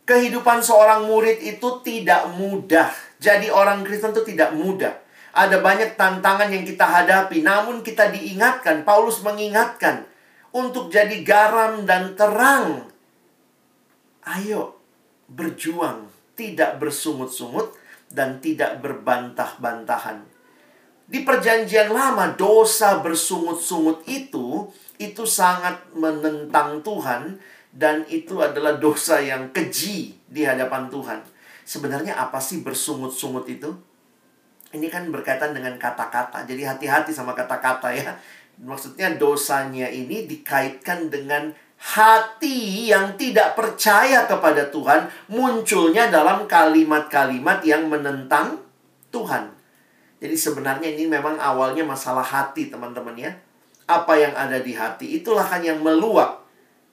kehidupan seorang murid itu tidak mudah. Jadi orang Kristen itu tidak mudah. Ada banyak tantangan yang kita hadapi, namun kita diingatkan, Paulus mengingatkan untuk jadi garam dan terang. Ayo berjuang, tidak bersungut-sungut dan tidak berbantah-bantahan. Di perjanjian lama, dosa bersungut-sungut itu itu sangat menentang Tuhan dan itu adalah dosa yang keji di hadapan Tuhan. Sebenarnya apa sih bersungut-sungut itu? Ini kan berkaitan dengan kata-kata. Jadi hati-hati sama kata-kata ya. Maksudnya dosanya ini dikaitkan dengan hati yang tidak percaya kepada Tuhan munculnya dalam kalimat-kalimat yang menentang Tuhan. Jadi sebenarnya ini memang awalnya masalah hati teman-teman ya. Apa yang ada di hati itulah kan yang meluap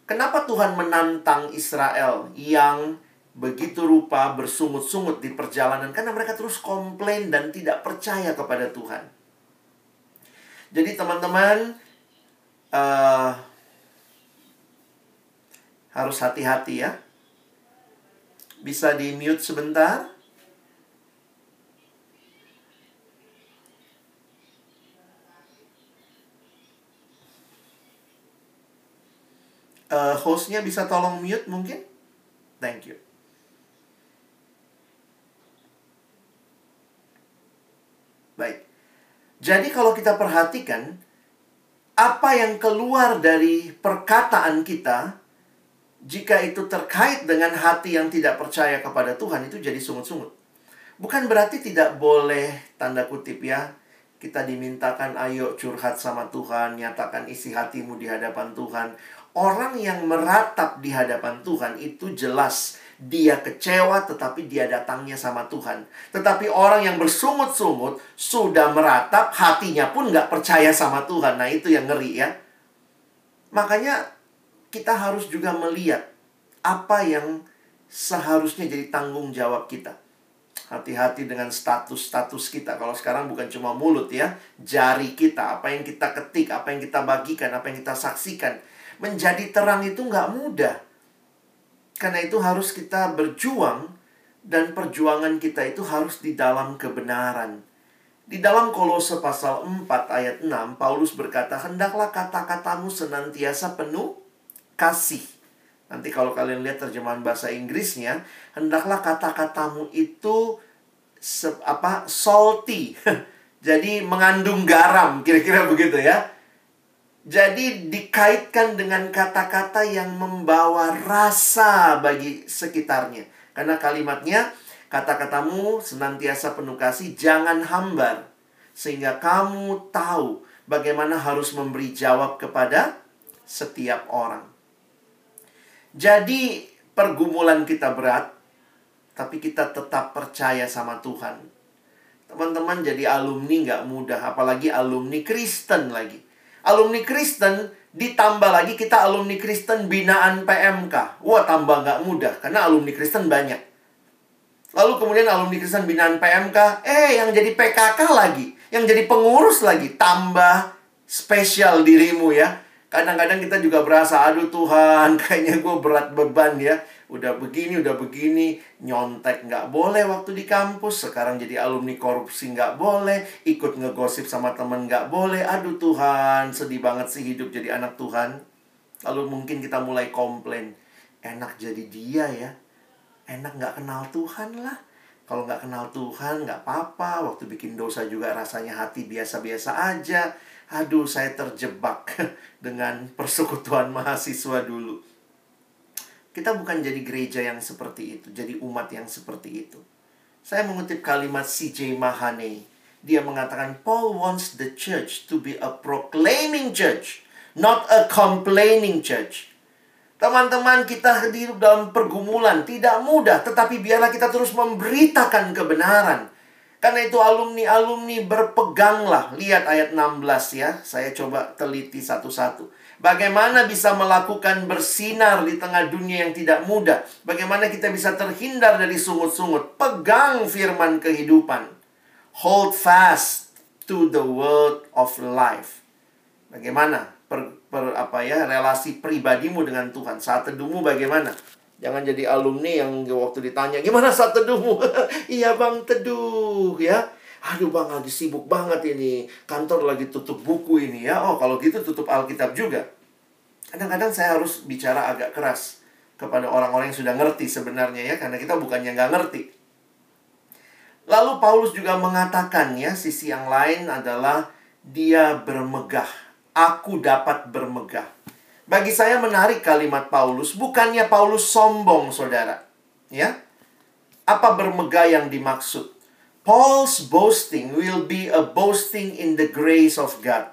Kenapa Tuhan menantang Israel yang begitu rupa bersungut-sungut di perjalanan? Karena mereka terus komplain dan tidak percaya kepada Tuhan. Jadi teman-teman uh, harus hati-hati ya. Bisa di mute sebentar. Uh, hostnya bisa tolong mute mungkin? Thank you. Baik. Jadi kalau kita perhatikan apa yang keluar dari perkataan kita jika itu terkait dengan hati yang tidak percaya kepada Tuhan itu jadi sungut-sungut. Bukan berarti tidak boleh tanda kutip ya kita dimintakan ayo curhat sama Tuhan, nyatakan isi hatimu di hadapan Tuhan. Orang yang meratap di hadapan Tuhan itu jelas dia kecewa tetapi dia datangnya sama Tuhan. Tetapi orang yang bersungut-sungut sudah meratap hatinya pun nggak percaya sama Tuhan. Nah itu yang ngeri ya. Makanya kita harus juga melihat apa yang seharusnya jadi tanggung jawab kita. Hati-hati dengan status-status kita. Kalau sekarang bukan cuma mulut ya, jari kita, apa yang kita ketik, apa yang kita bagikan, apa yang kita saksikan menjadi terang itu nggak mudah. Karena itu harus kita berjuang dan perjuangan kita itu harus di dalam kebenaran. Di dalam Kolose pasal 4 ayat 6, Paulus berkata, Hendaklah kata-katamu senantiasa penuh kasih. Nanti kalau kalian lihat terjemahan bahasa Inggrisnya, hendaklah kata-katamu itu se apa salty. [LAUGHS] Jadi mengandung garam, kira-kira begitu ya. Jadi dikaitkan dengan kata-kata yang membawa rasa bagi sekitarnya. Karena kalimatnya, kata-katamu senantiasa penuh kasih, jangan hambar. sehingga kamu tahu bagaimana harus memberi jawab kepada setiap orang. Jadi, pergumulan kita berat, tapi kita tetap percaya sama Tuhan. Teman-teman jadi alumni nggak mudah, apalagi alumni Kristen lagi. Alumni Kristen ditambah lagi kita alumni Kristen binaan PMK. Wah tambah nggak mudah, karena alumni Kristen banyak. Lalu kemudian alumni Kristen binaan PMK, eh yang jadi PKK lagi, yang jadi pengurus lagi, tambah spesial dirimu ya. Kadang-kadang kita juga berasa, aduh Tuhan, [LAUGHS] kayaknya gue berat beban ya udah begini, udah begini, nyontek nggak boleh waktu di kampus, sekarang jadi alumni korupsi nggak boleh, ikut ngegosip sama temen nggak boleh, aduh Tuhan, sedih banget sih hidup jadi anak Tuhan. Lalu mungkin kita mulai komplain, enak jadi dia ya, enak nggak kenal Tuhan lah. Kalau nggak kenal Tuhan nggak apa-apa, waktu bikin dosa juga rasanya hati biasa-biasa aja. Aduh, saya terjebak [LAUGHS] dengan persekutuan mahasiswa dulu. Kita bukan jadi gereja yang seperti itu, jadi umat yang seperti itu. Saya mengutip kalimat C.J. Mahane. Dia mengatakan, Paul wants the church to be a proclaiming church, not a complaining church. Teman-teman kita hidup dalam pergumulan, tidak mudah, tetapi biarlah kita terus memberitakan kebenaran. Karena itu alumni-alumni berpeganglah. Lihat ayat 16 ya, saya coba teliti satu-satu. Bagaimana bisa melakukan bersinar di tengah dunia yang tidak mudah? Bagaimana kita bisa terhindar dari sungut-sungut? Pegang firman kehidupan. Hold fast to the word of life. Bagaimana per, per apa ya relasi pribadimu dengan Tuhan? Saat teduhmu bagaimana? Jangan jadi alumni yang waktu ditanya, gimana saat teduhmu? [LAUGHS] iya bang, teduh ya. Aduh bang lagi sibuk banget ini. Kantor lagi tutup buku ini ya. Oh kalau gitu tutup Alkitab juga. Kadang-kadang saya harus bicara agak keras Kepada orang-orang yang sudah ngerti sebenarnya ya Karena kita bukannya nggak ngerti. Lalu Paulus juga mengatakan ya Sisi yang lain adalah Dia bermegah. Aku dapat bermegah. Bagi saya menarik kalimat Paulus Bukannya Paulus sombong saudara. Ya? Apa bermegah yang dimaksud Paul's boasting will be a boasting in the grace of God,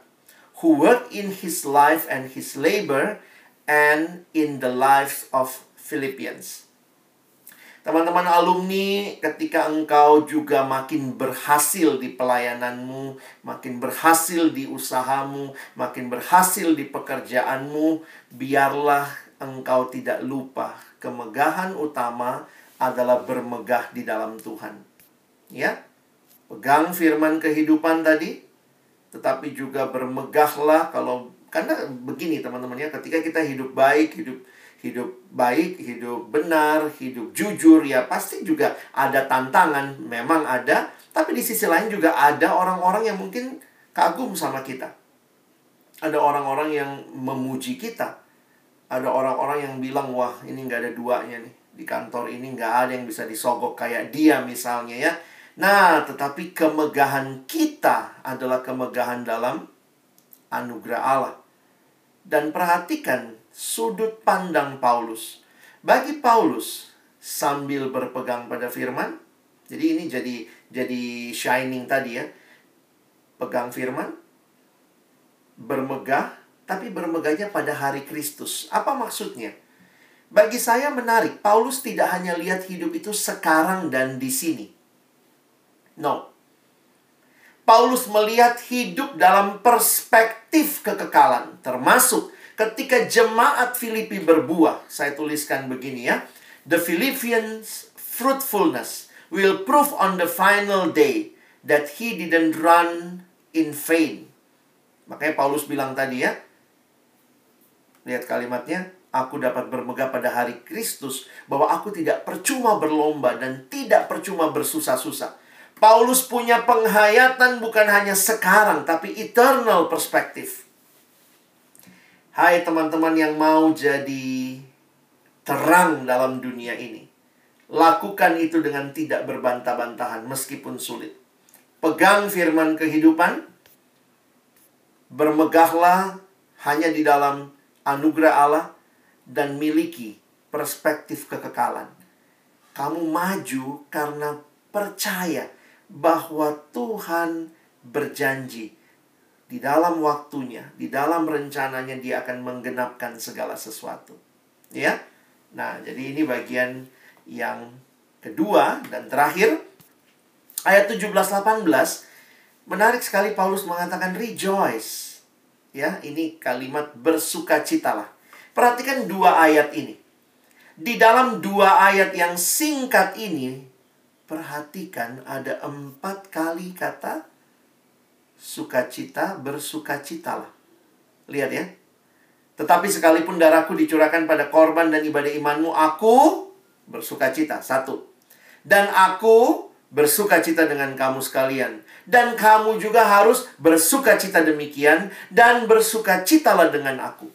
who worked in his life and his labor and in the lives of Philippians. Teman-teman alumni, ketika engkau juga makin berhasil di pelayananmu, makin berhasil di usahamu, makin berhasil di pekerjaanmu, biarlah engkau tidak lupa kemegahan utama adalah bermegah di dalam Tuhan ya. Pegang firman kehidupan tadi, tetapi juga bermegahlah kalau karena begini teman-teman ya, ketika kita hidup baik, hidup hidup baik, hidup benar, hidup jujur ya pasti juga ada tantangan, memang ada, tapi di sisi lain juga ada orang-orang yang mungkin kagum sama kita. Ada orang-orang yang memuji kita. Ada orang-orang yang bilang, wah ini nggak ada duanya nih. Di kantor ini nggak ada yang bisa disogok kayak dia misalnya ya Nah, tetapi kemegahan kita adalah kemegahan dalam anugerah Allah. Dan perhatikan sudut pandang Paulus. Bagi Paulus, sambil berpegang pada firman, jadi ini jadi jadi shining tadi ya. Pegang firman, bermegah, tapi bermegahnya pada hari Kristus. Apa maksudnya? Bagi saya menarik, Paulus tidak hanya lihat hidup itu sekarang dan di sini. No. Paulus melihat hidup dalam perspektif kekekalan, termasuk ketika jemaat Filipi berbuah. Saya tuliskan begini ya. The Philippians fruitfulness will prove on the final day that he didn't run in vain. Makanya Paulus bilang tadi ya. Lihat kalimatnya, aku dapat bermegah pada hari Kristus bahwa aku tidak percuma berlomba dan tidak percuma bersusah-susah. Paulus punya penghayatan bukan hanya sekarang, tapi eternal perspektif. Hai teman-teman yang mau jadi terang dalam dunia ini. Lakukan itu dengan tidak berbantah-bantahan meskipun sulit. Pegang firman kehidupan. Bermegahlah hanya di dalam anugerah Allah dan miliki perspektif kekekalan. Kamu maju karena percaya bahwa Tuhan berjanji di dalam waktunya, di dalam rencananya dia akan menggenapkan segala sesuatu. Ya. Nah, jadi ini bagian yang kedua dan terakhir ayat 17 18 menarik sekali Paulus mengatakan rejoice. Ya, ini kalimat bersukacitalah. Perhatikan dua ayat ini. Di dalam dua ayat yang singkat ini, perhatikan ada empat kali kata sukacita, bersukacitalah. Lihat ya. Tetapi sekalipun darahku dicurahkan pada korban dan ibadah imanmu, aku bersukacita. Satu. Dan aku bersukacita dengan kamu sekalian. Dan kamu juga harus bersukacita demikian dan bersukacitalah dengan aku.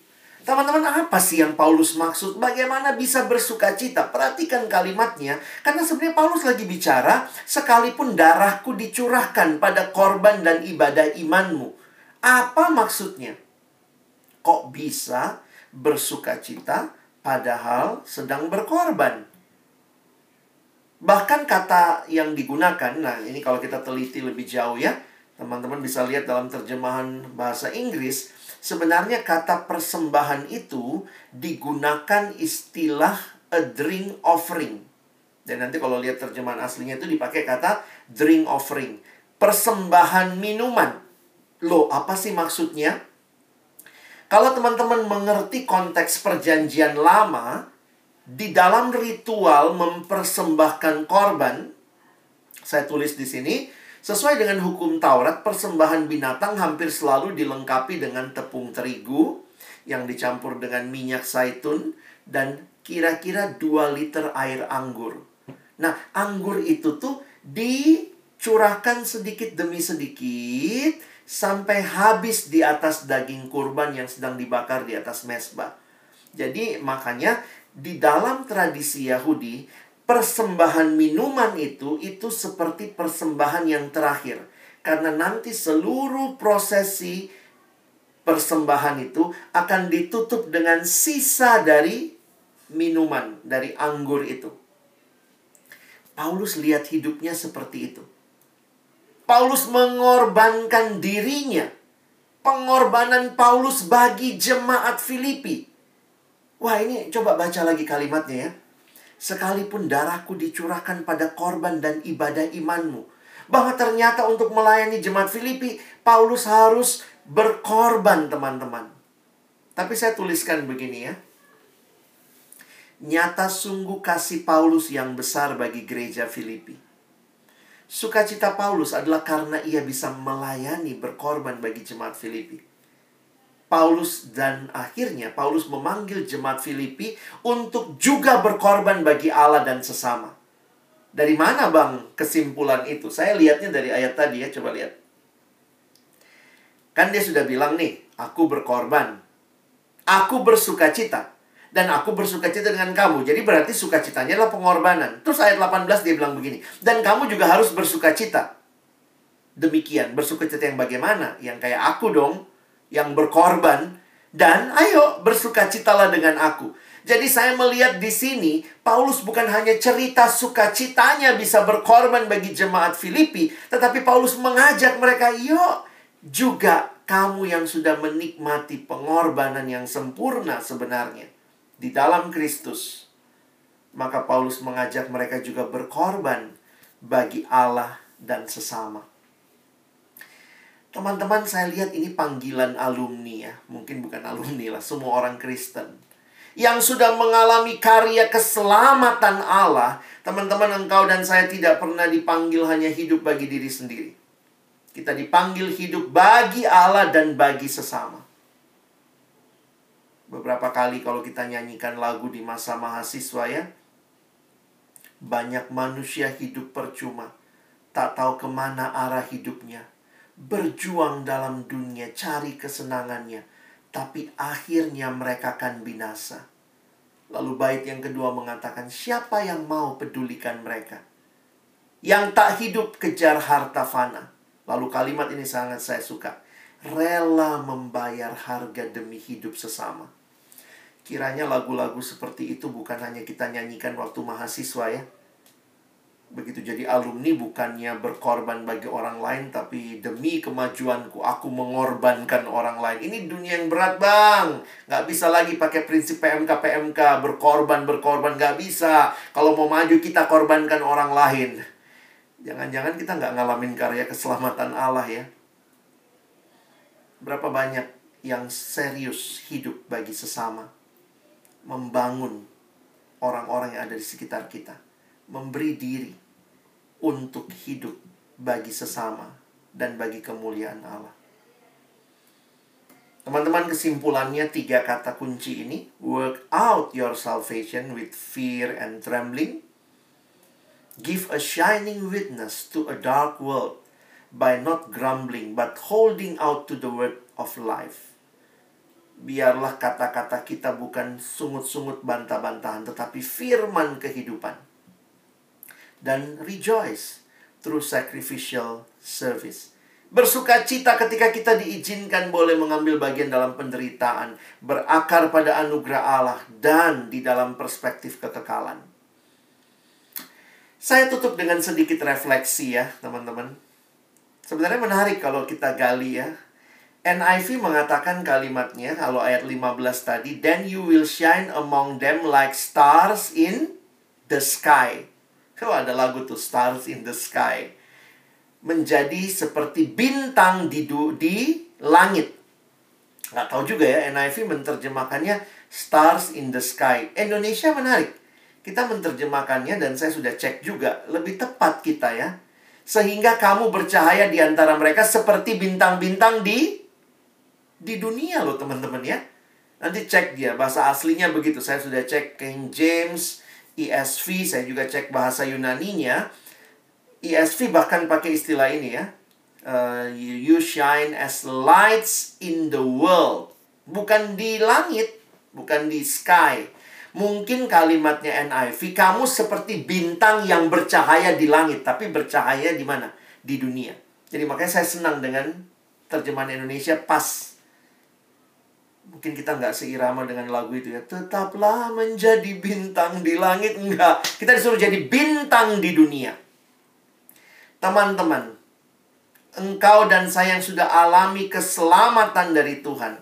Teman-teman, apa sih yang Paulus maksud? Bagaimana bisa bersuka cita? Perhatikan kalimatnya. Karena sebenarnya Paulus lagi bicara, sekalipun darahku dicurahkan pada korban dan ibadah imanmu. Apa maksudnya? Kok bisa bersuka cita padahal sedang berkorban? Bahkan kata yang digunakan, nah ini kalau kita teliti lebih jauh ya, teman-teman bisa lihat dalam terjemahan bahasa Inggris, Sebenarnya kata persembahan itu digunakan istilah a drink offering. Dan nanti kalau lihat terjemahan aslinya itu dipakai kata drink offering. Persembahan minuman. Loh, apa sih maksudnya? Kalau teman-teman mengerti konteks perjanjian lama, di dalam ritual mempersembahkan korban, saya tulis di sini, Sesuai dengan hukum Taurat, persembahan binatang hampir selalu dilengkapi dengan tepung terigu yang dicampur dengan minyak zaitun dan kira-kira 2 liter air anggur. Nah, anggur itu tuh dicurahkan sedikit demi sedikit sampai habis di atas daging kurban yang sedang dibakar di atas mesbah. Jadi makanya di dalam tradisi Yahudi persembahan minuman itu itu seperti persembahan yang terakhir karena nanti seluruh prosesi persembahan itu akan ditutup dengan sisa dari minuman dari anggur itu. Paulus lihat hidupnya seperti itu. Paulus mengorbankan dirinya. Pengorbanan Paulus bagi jemaat Filipi. Wah, ini coba baca lagi kalimatnya ya sekalipun darahku dicurahkan pada korban dan ibadah imanmu. Bahwa ternyata untuk melayani jemaat Filipi, Paulus harus berkorban, teman-teman. Tapi saya tuliskan begini ya. Nyata sungguh kasih Paulus yang besar bagi gereja Filipi. Sukacita Paulus adalah karena ia bisa melayani berkorban bagi jemaat Filipi. Paulus dan akhirnya Paulus memanggil jemaat Filipi untuk juga berkorban bagi Allah dan sesama. Dari mana bang kesimpulan itu? Saya lihatnya dari ayat tadi ya, coba lihat. Kan dia sudah bilang nih, aku berkorban. Aku bersuka cita. Dan aku bersuka cita dengan kamu. Jadi berarti sukacitanya adalah pengorbanan. Terus ayat 18 dia bilang begini. Dan kamu juga harus bersuka cita. Demikian, bersuka cita yang bagaimana? Yang kayak aku dong yang berkorban dan ayo bersukacitalah dengan aku. Jadi saya melihat di sini Paulus bukan hanya cerita sukacitanya bisa berkorban bagi jemaat Filipi, tetapi Paulus mengajak mereka, "Yuk, juga kamu yang sudah menikmati pengorbanan yang sempurna sebenarnya di dalam Kristus." Maka Paulus mengajak mereka juga berkorban bagi Allah dan sesama. Teman-teman, saya lihat ini panggilan alumni ya. Mungkin bukan alumni lah, semua orang Kristen. Yang sudah mengalami karya keselamatan Allah. Teman-teman, engkau dan saya tidak pernah dipanggil hanya hidup bagi diri sendiri. Kita dipanggil hidup bagi Allah dan bagi sesama. Beberapa kali kalau kita nyanyikan lagu di masa mahasiswa ya. Banyak manusia hidup percuma. Tak tahu ke mana arah hidupnya berjuang dalam dunia, cari kesenangannya, tapi akhirnya mereka akan binasa. Lalu bait yang kedua mengatakan, siapa yang mau pedulikan mereka? Yang tak hidup kejar harta fana. Lalu kalimat ini sangat saya suka. Rela membayar harga demi hidup sesama. Kiranya lagu-lagu seperti itu bukan hanya kita nyanyikan waktu mahasiswa ya. Begitu jadi alumni bukannya berkorban bagi orang lain tapi demi kemajuanku aku mengorbankan orang lain. Ini dunia yang berat bang. Nggak bisa lagi pakai prinsip PMK PMK berkorban berkorban. Nggak bisa. Kalau mau maju kita korbankan orang lain. Jangan-jangan kita nggak ngalamin karya keselamatan Allah ya. Berapa banyak yang serius hidup bagi sesama? Membangun orang-orang yang ada di sekitar kita memberi diri untuk hidup bagi sesama dan bagi kemuliaan Allah. Teman-teman kesimpulannya tiga kata kunci ini Work out your salvation with fear and trembling. Give a shining witness to a dark world By not grumbling but holding out to the word of life. Biarlah kata-kata kita bukan sungut-sungut bantah-bantahan Tetapi firman kehidupan dan rejoice through sacrificial service. Bersuka cita ketika kita diizinkan boleh mengambil bagian dalam penderitaan, berakar pada anugerah Allah, dan di dalam perspektif kekekalan. Saya tutup dengan sedikit refleksi ya, teman-teman. Sebenarnya menarik kalau kita gali ya. NIV mengatakan kalimatnya, kalau ayat 15 tadi, Then you will shine among them like stars in the sky. Kalau ada lagu tuh Stars in the Sky. Menjadi seperti bintang di di langit. Nggak tahu juga ya, NIV menerjemahkannya Stars in the Sky. Indonesia menarik. Kita menerjemahkannya dan saya sudah cek juga. Lebih tepat kita ya. Sehingga kamu bercahaya di antara mereka seperti bintang-bintang di di dunia loh teman-teman ya. Nanti cek dia, bahasa aslinya begitu. Saya sudah cek King James, ESV, saya juga cek bahasa Yunaninya. ESV bahkan pakai istilah ini ya. Uh, you shine as lights in the world. Bukan di langit, bukan di sky. Mungkin kalimatnya NIV, kamu seperti bintang yang bercahaya di langit, tapi bercahaya di mana? Di dunia. Jadi makanya saya senang dengan terjemahan Indonesia pas mungkin kita nggak seirama dengan lagu itu ya. Tetaplah menjadi bintang di langit. Enggak. Kita disuruh jadi bintang di dunia. Teman-teman engkau dan saya yang sudah alami keselamatan dari Tuhan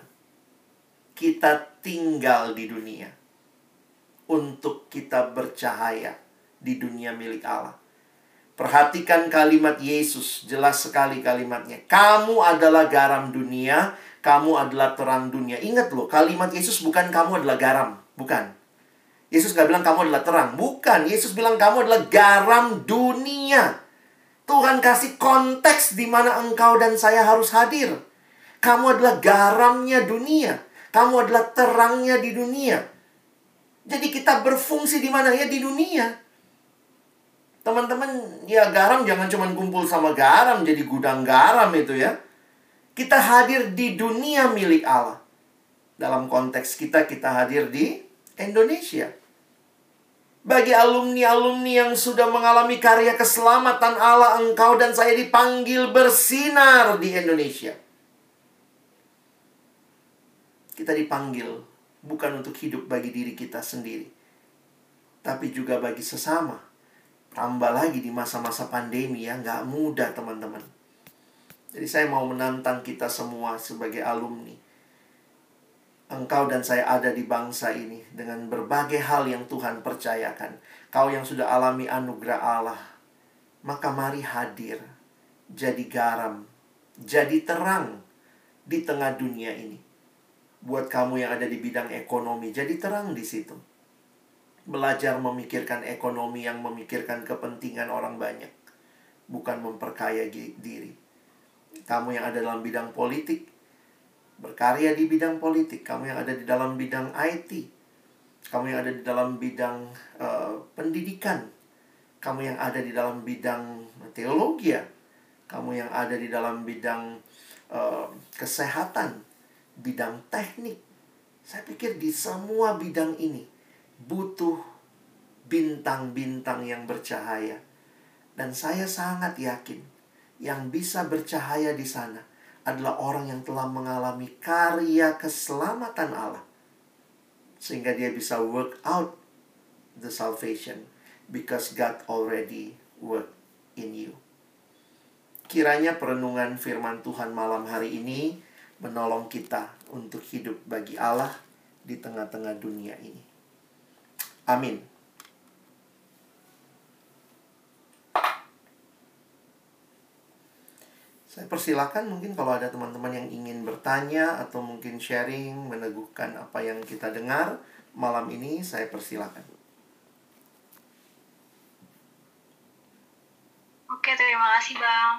kita tinggal di dunia untuk kita bercahaya di dunia milik Allah. Perhatikan kalimat Yesus, jelas sekali kalimatnya. Kamu adalah garam dunia, kamu adalah terang dunia. Ingat loh, kalimat Yesus bukan kamu adalah garam. Bukan. Yesus gak bilang kamu adalah terang. Bukan. Yesus bilang kamu adalah garam dunia. Tuhan kasih konteks di mana engkau dan saya harus hadir. Kamu adalah garamnya dunia. Kamu adalah terangnya di dunia. Jadi kita berfungsi di mana ya di dunia. Teman-teman, ya garam jangan cuma kumpul sama garam jadi gudang garam itu ya. Kita hadir di dunia milik Allah. Dalam konteks kita, kita hadir di Indonesia. Bagi alumni-alumni yang sudah mengalami karya keselamatan Allah, engkau dan saya dipanggil bersinar di Indonesia. Kita dipanggil bukan untuk hidup bagi diri kita sendiri, tapi juga bagi sesama. Tambah lagi di masa-masa pandemi ya, nggak mudah teman-teman. Jadi saya mau menantang kita semua sebagai alumni. Engkau dan saya ada di bangsa ini dengan berbagai hal yang Tuhan percayakan. Kau yang sudah alami anugerah Allah, maka mari hadir, jadi garam, jadi terang di tengah dunia ini. Buat kamu yang ada di bidang ekonomi, jadi terang di situ. Belajar memikirkan ekonomi yang memikirkan kepentingan orang banyak, bukan memperkaya diri kamu yang ada dalam bidang politik, berkarya di bidang politik, kamu yang ada di dalam bidang IT, kamu yang ada di dalam bidang uh, pendidikan, kamu yang ada di dalam bidang teologi, ya, kamu yang ada di dalam bidang uh, kesehatan, bidang teknik. Saya pikir di semua bidang ini butuh bintang-bintang yang bercahaya. Dan saya sangat yakin yang bisa bercahaya di sana adalah orang yang telah mengalami karya keselamatan Allah. Sehingga dia bisa work out the salvation because God already work in you. Kiranya perenungan firman Tuhan malam hari ini menolong kita untuk hidup bagi Allah di tengah-tengah dunia ini. Amin. Saya persilakan mungkin kalau ada teman-teman yang ingin bertanya atau mungkin sharing, meneguhkan apa yang kita dengar malam ini, saya persilakan. Oke, terima kasih Bang.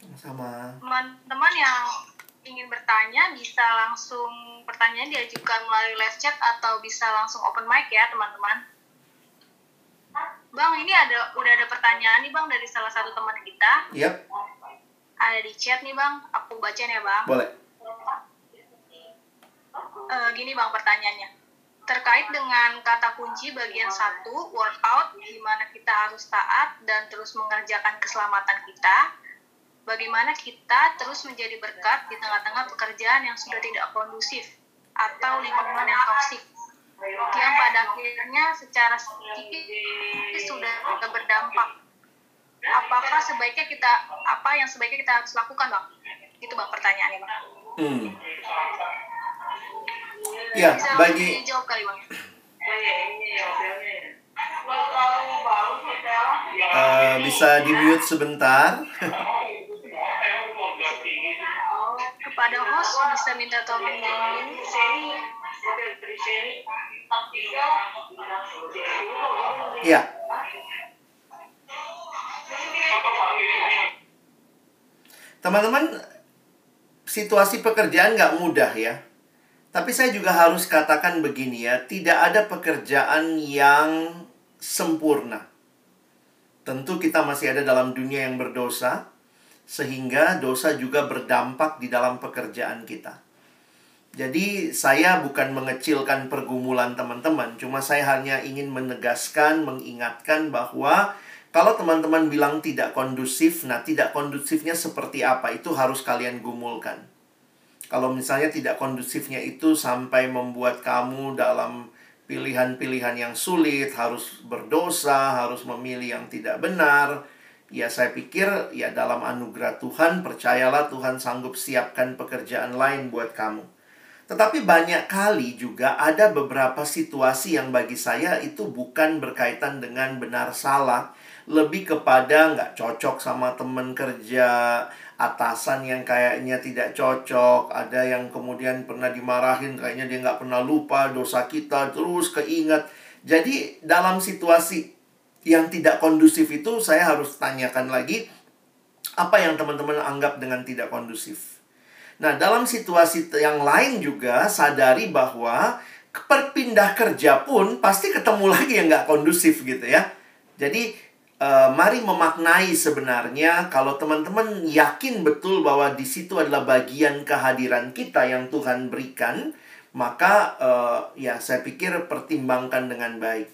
Sama-sama. Teman-teman yang ingin bertanya bisa langsung pertanyaan diajukan melalui live chat atau bisa langsung open mic ya teman-teman. Bang, ini ada udah ada pertanyaan nih Bang dari salah satu teman kita. Yap, Ada di chat nih Bang, aku bacain ya Bang. boleh. Eh, gini Bang pertanyaannya. Terkait dengan kata kunci bagian satu workout, di mana kita harus taat dan terus mengerjakan keselamatan kita, bagaimana kita terus menjadi berkat di tengah-tengah pekerjaan yang sudah tidak kondusif atau lingkungan yang toksik yang pada akhirnya secara sedikit sudah berdampak. Apakah sebaiknya kita apa yang sebaiknya kita harus lakukan, Bang? Itu Bang pertanyaannya, Bang. Hmm. Ya, Bisa bagi dijawab kali, Bang. eh, bisa di mute sebentar. Kepada host bisa minta tolong. Ya. Teman-teman, situasi pekerjaan nggak mudah ya. Tapi saya juga harus katakan begini ya, tidak ada pekerjaan yang sempurna. Tentu kita masih ada dalam dunia yang berdosa, sehingga dosa juga berdampak di dalam pekerjaan kita. Jadi saya bukan mengecilkan pergumulan teman-teman, cuma saya hanya ingin menegaskan, mengingatkan bahwa kalau teman-teman bilang tidak kondusif, nah tidak kondusifnya seperti apa itu harus kalian gumulkan. Kalau misalnya tidak kondusifnya itu sampai membuat kamu dalam pilihan-pilihan yang sulit, harus berdosa, harus memilih yang tidak benar, ya saya pikir ya dalam anugerah Tuhan, percayalah Tuhan sanggup siapkan pekerjaan lain buat kamu. Tetapi banyak kali juga ada beberapa situasi yang bagi saya itu bukan berkaitan dengan benar salah. Lebih kepada nggak cocok sama temen kerja, atasan yang kayaknya tidak cocok, ada yang kemudian pernah dimarahin, kayaknya dia nggak pernah lupa dosa kita, terus keingat. Jadi dalam situasi yang tidak kondusif itu saya harus tanyakan lagi, apa yang teman-teman anggap dengan tidak kondusif? Nah, dalam situasi yang lain juga sadari bahwa perpindah kerja pun pasti ketemu [LAUGHS] lagi yang nggak kondusif gitu ya. Jadi, eh, mari memaknai sebenarnya kalau teman-teman yakin betul bahwa di situ adalah bagian kehadiran kita yang Tuhan berikan, maka eh, ya saya pikir pertimbangkan dengan baik.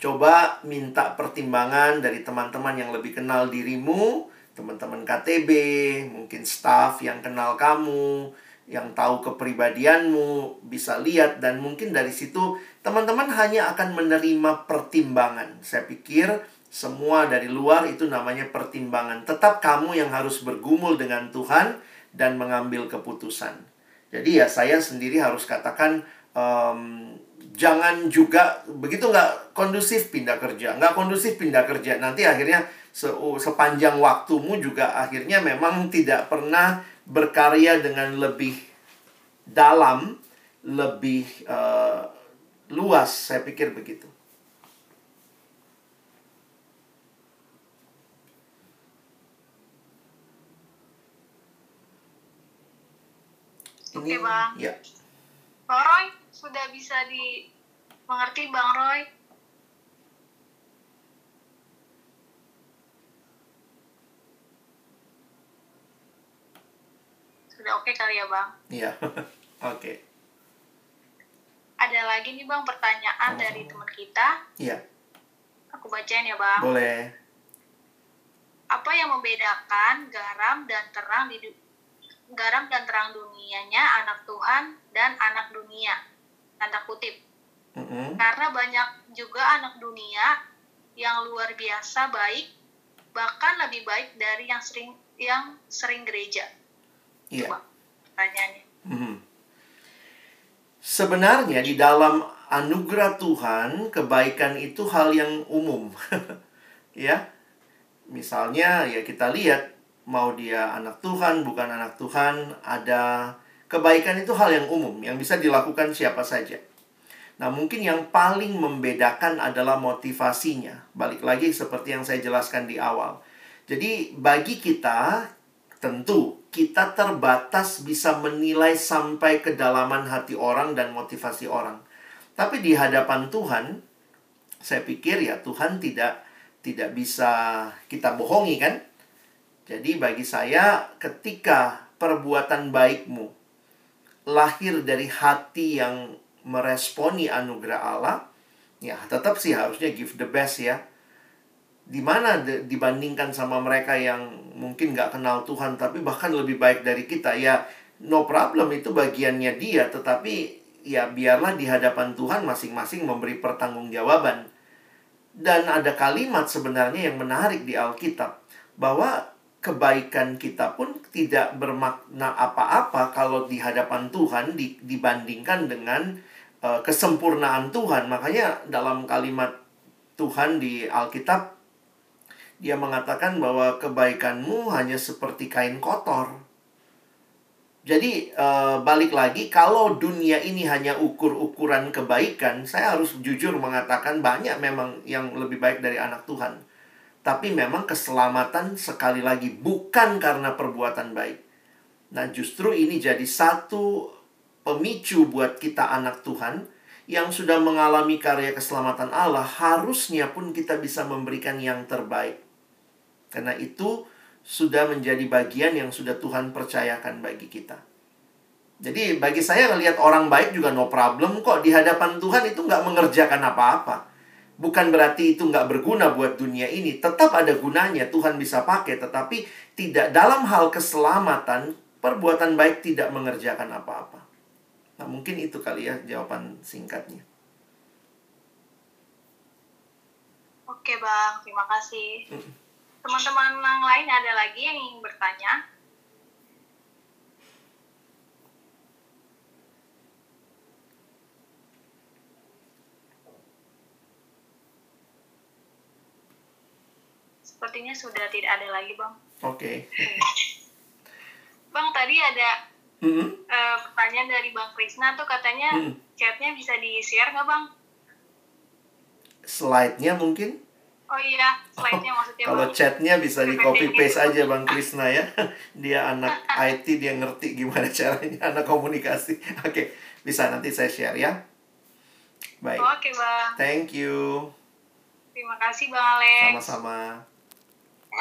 Coba minta pertimbangan dari teman-teman yang lebih kenal dirimu, teman-teman KTB, mungkin staff yang kenal kamu, yang tahu kepribadianmu, bisa lihat dan mungkin dari situ teman-teman hanya akan menerima pertimbangan. Saya pikir semua dari luar itu namanya pertimbangan. Tetap kamu yang harus bergumul dengan Tuhan dan mengambil keputusan. Jadi ya saya sendiri harus katakan em, jangan juga begitu nggak kondusif pindah kerja, nggak kondusif pindah kerja. Nanti akhirnya se sepanjang waktumu juga akhirnya memang tidak pernah berkarya dengan lebih dalam, lebih eh, luas. Saya pikir begitu. Oke, Bang. ya. Bang Roy, sudah bisa dimengerti Bang Roy? Sudah oke kali ya Bang? Iya. [LAUGHS] Oke. Ada lagi nih Bang pertanyaan Sama-sama. dari teman kita. Iya, Aku bacain ya Bang. boleh. Apa yang membedakan garam dan terang di garam dan terang dunianya anak Tuhan dan anak dunia? Tanda kutip. Mm-mm. Karena banyak juga anak dunia yang luar biasa baik, bahkan lebih baik dari yang sering yang sering gereja. Iya. Coba pertanyaannya. Mhm. Sebenarnya di dalam anugerah Tuhan, kebaikan itu hal yang umum. [LAUGHS] ya. Misalnya ya kita lihat mau dia anak Tuhan, bukan anak Tuhan, ada kebaikan itu hal yang umum yang bisa dilakukan siapa saja. Nah, mungkin yang paling membedakan adalah motivasinya. Balik lagi seperti yang saya jelaskan di awal. Jadi, bagi kita tentu kita terbatas bisa menilai sampai kedalaman hati orang dan motivasi orang. Tapi di hadapan Tuhan, saya pikir ya Tuhan tidak tidak bisa kita bohongi kan? Jadi bagi saya ketika perbuatan baikmu lahir dari hati yang meresponi anugerah Allah, ya tetap sih harusnya give the best ya. Di mana dibandingkan sama mereka yang mungkin nggak kenal Tuhan tapi bahkan lebih baik dari kita ya no problem itu bagiannya dia tetapi ya biarlah di hadapan Tuhan masing-masing memberi pertanggungjawaban. Dan ada kalimat sebenarnya yang menarik di Alkitab bahwa kebaikan kita pun tidak bermakna apa-apa kalau di hadapan Tuhan di, dibandingkan dengan uh, kesempurnaan Tuhan. Makanya dalam kalimat Tuhan di Alkitab dia mengatakan bahwa kebaikanmu hanya seperti kain kotor. Jadi uh, balik lagi kalau dunia ini hanya ukur-ukuran kebaikan, saya harus jujur mengatakan banyak memang yang lebih baik dari anak Tuhan. Tapi memang keselamatan sekali lagi bukan karena perbuatan baik. Nah, justru ini jadi satu pemicu buat kita anak Tuhan yang sudah mengalami karya keselamatan Allah, harusnya pun kita bisa memberikan yang terbaik. Karena itu sudah menjadi bagian yang sudah Tuhan percayakan bagi kita. Jadi bagi saya ngelihat orang baik juga no problem kok di hadapan Tuhan itu nggak mengerjakan apa-apa. Bukan berarti itu nggak berguna buat dunia ini. Tetap ada gunanya, Tuhan bisa pakai. Tetapi tidak dalam hal keselamatan, perbuatan baik tidak mengerjakan apa-apa. Nah mungkin itu kali ya jawaban singkatnya. Oke Bang, terima kasih. Teman-teman yang lain ada lagi yang ingin bertanya? Sepertinya sudah tidak ada lagi, Bang. Oke. Bang, tadi ada Mm-mm. eh, pertanyaan dari Bang Krisna tuh katanya Hmm. chatnya bisa di-share nggak, Bang? Slide-nya mungkin? Oh iya, slide-nya maksudnya, Kalau Bang. chatnya bisa di copy paste aja Bang Krisna ya. [LAUGHS] Dia anak IT, dia ngerti gimana caranya anak komunikasi. [LAUGHS] Oke, bisa nanti saya share ya. Baik. Oke, Bang. Thank you. Terima kasih, Bang Alex. Sama-sama.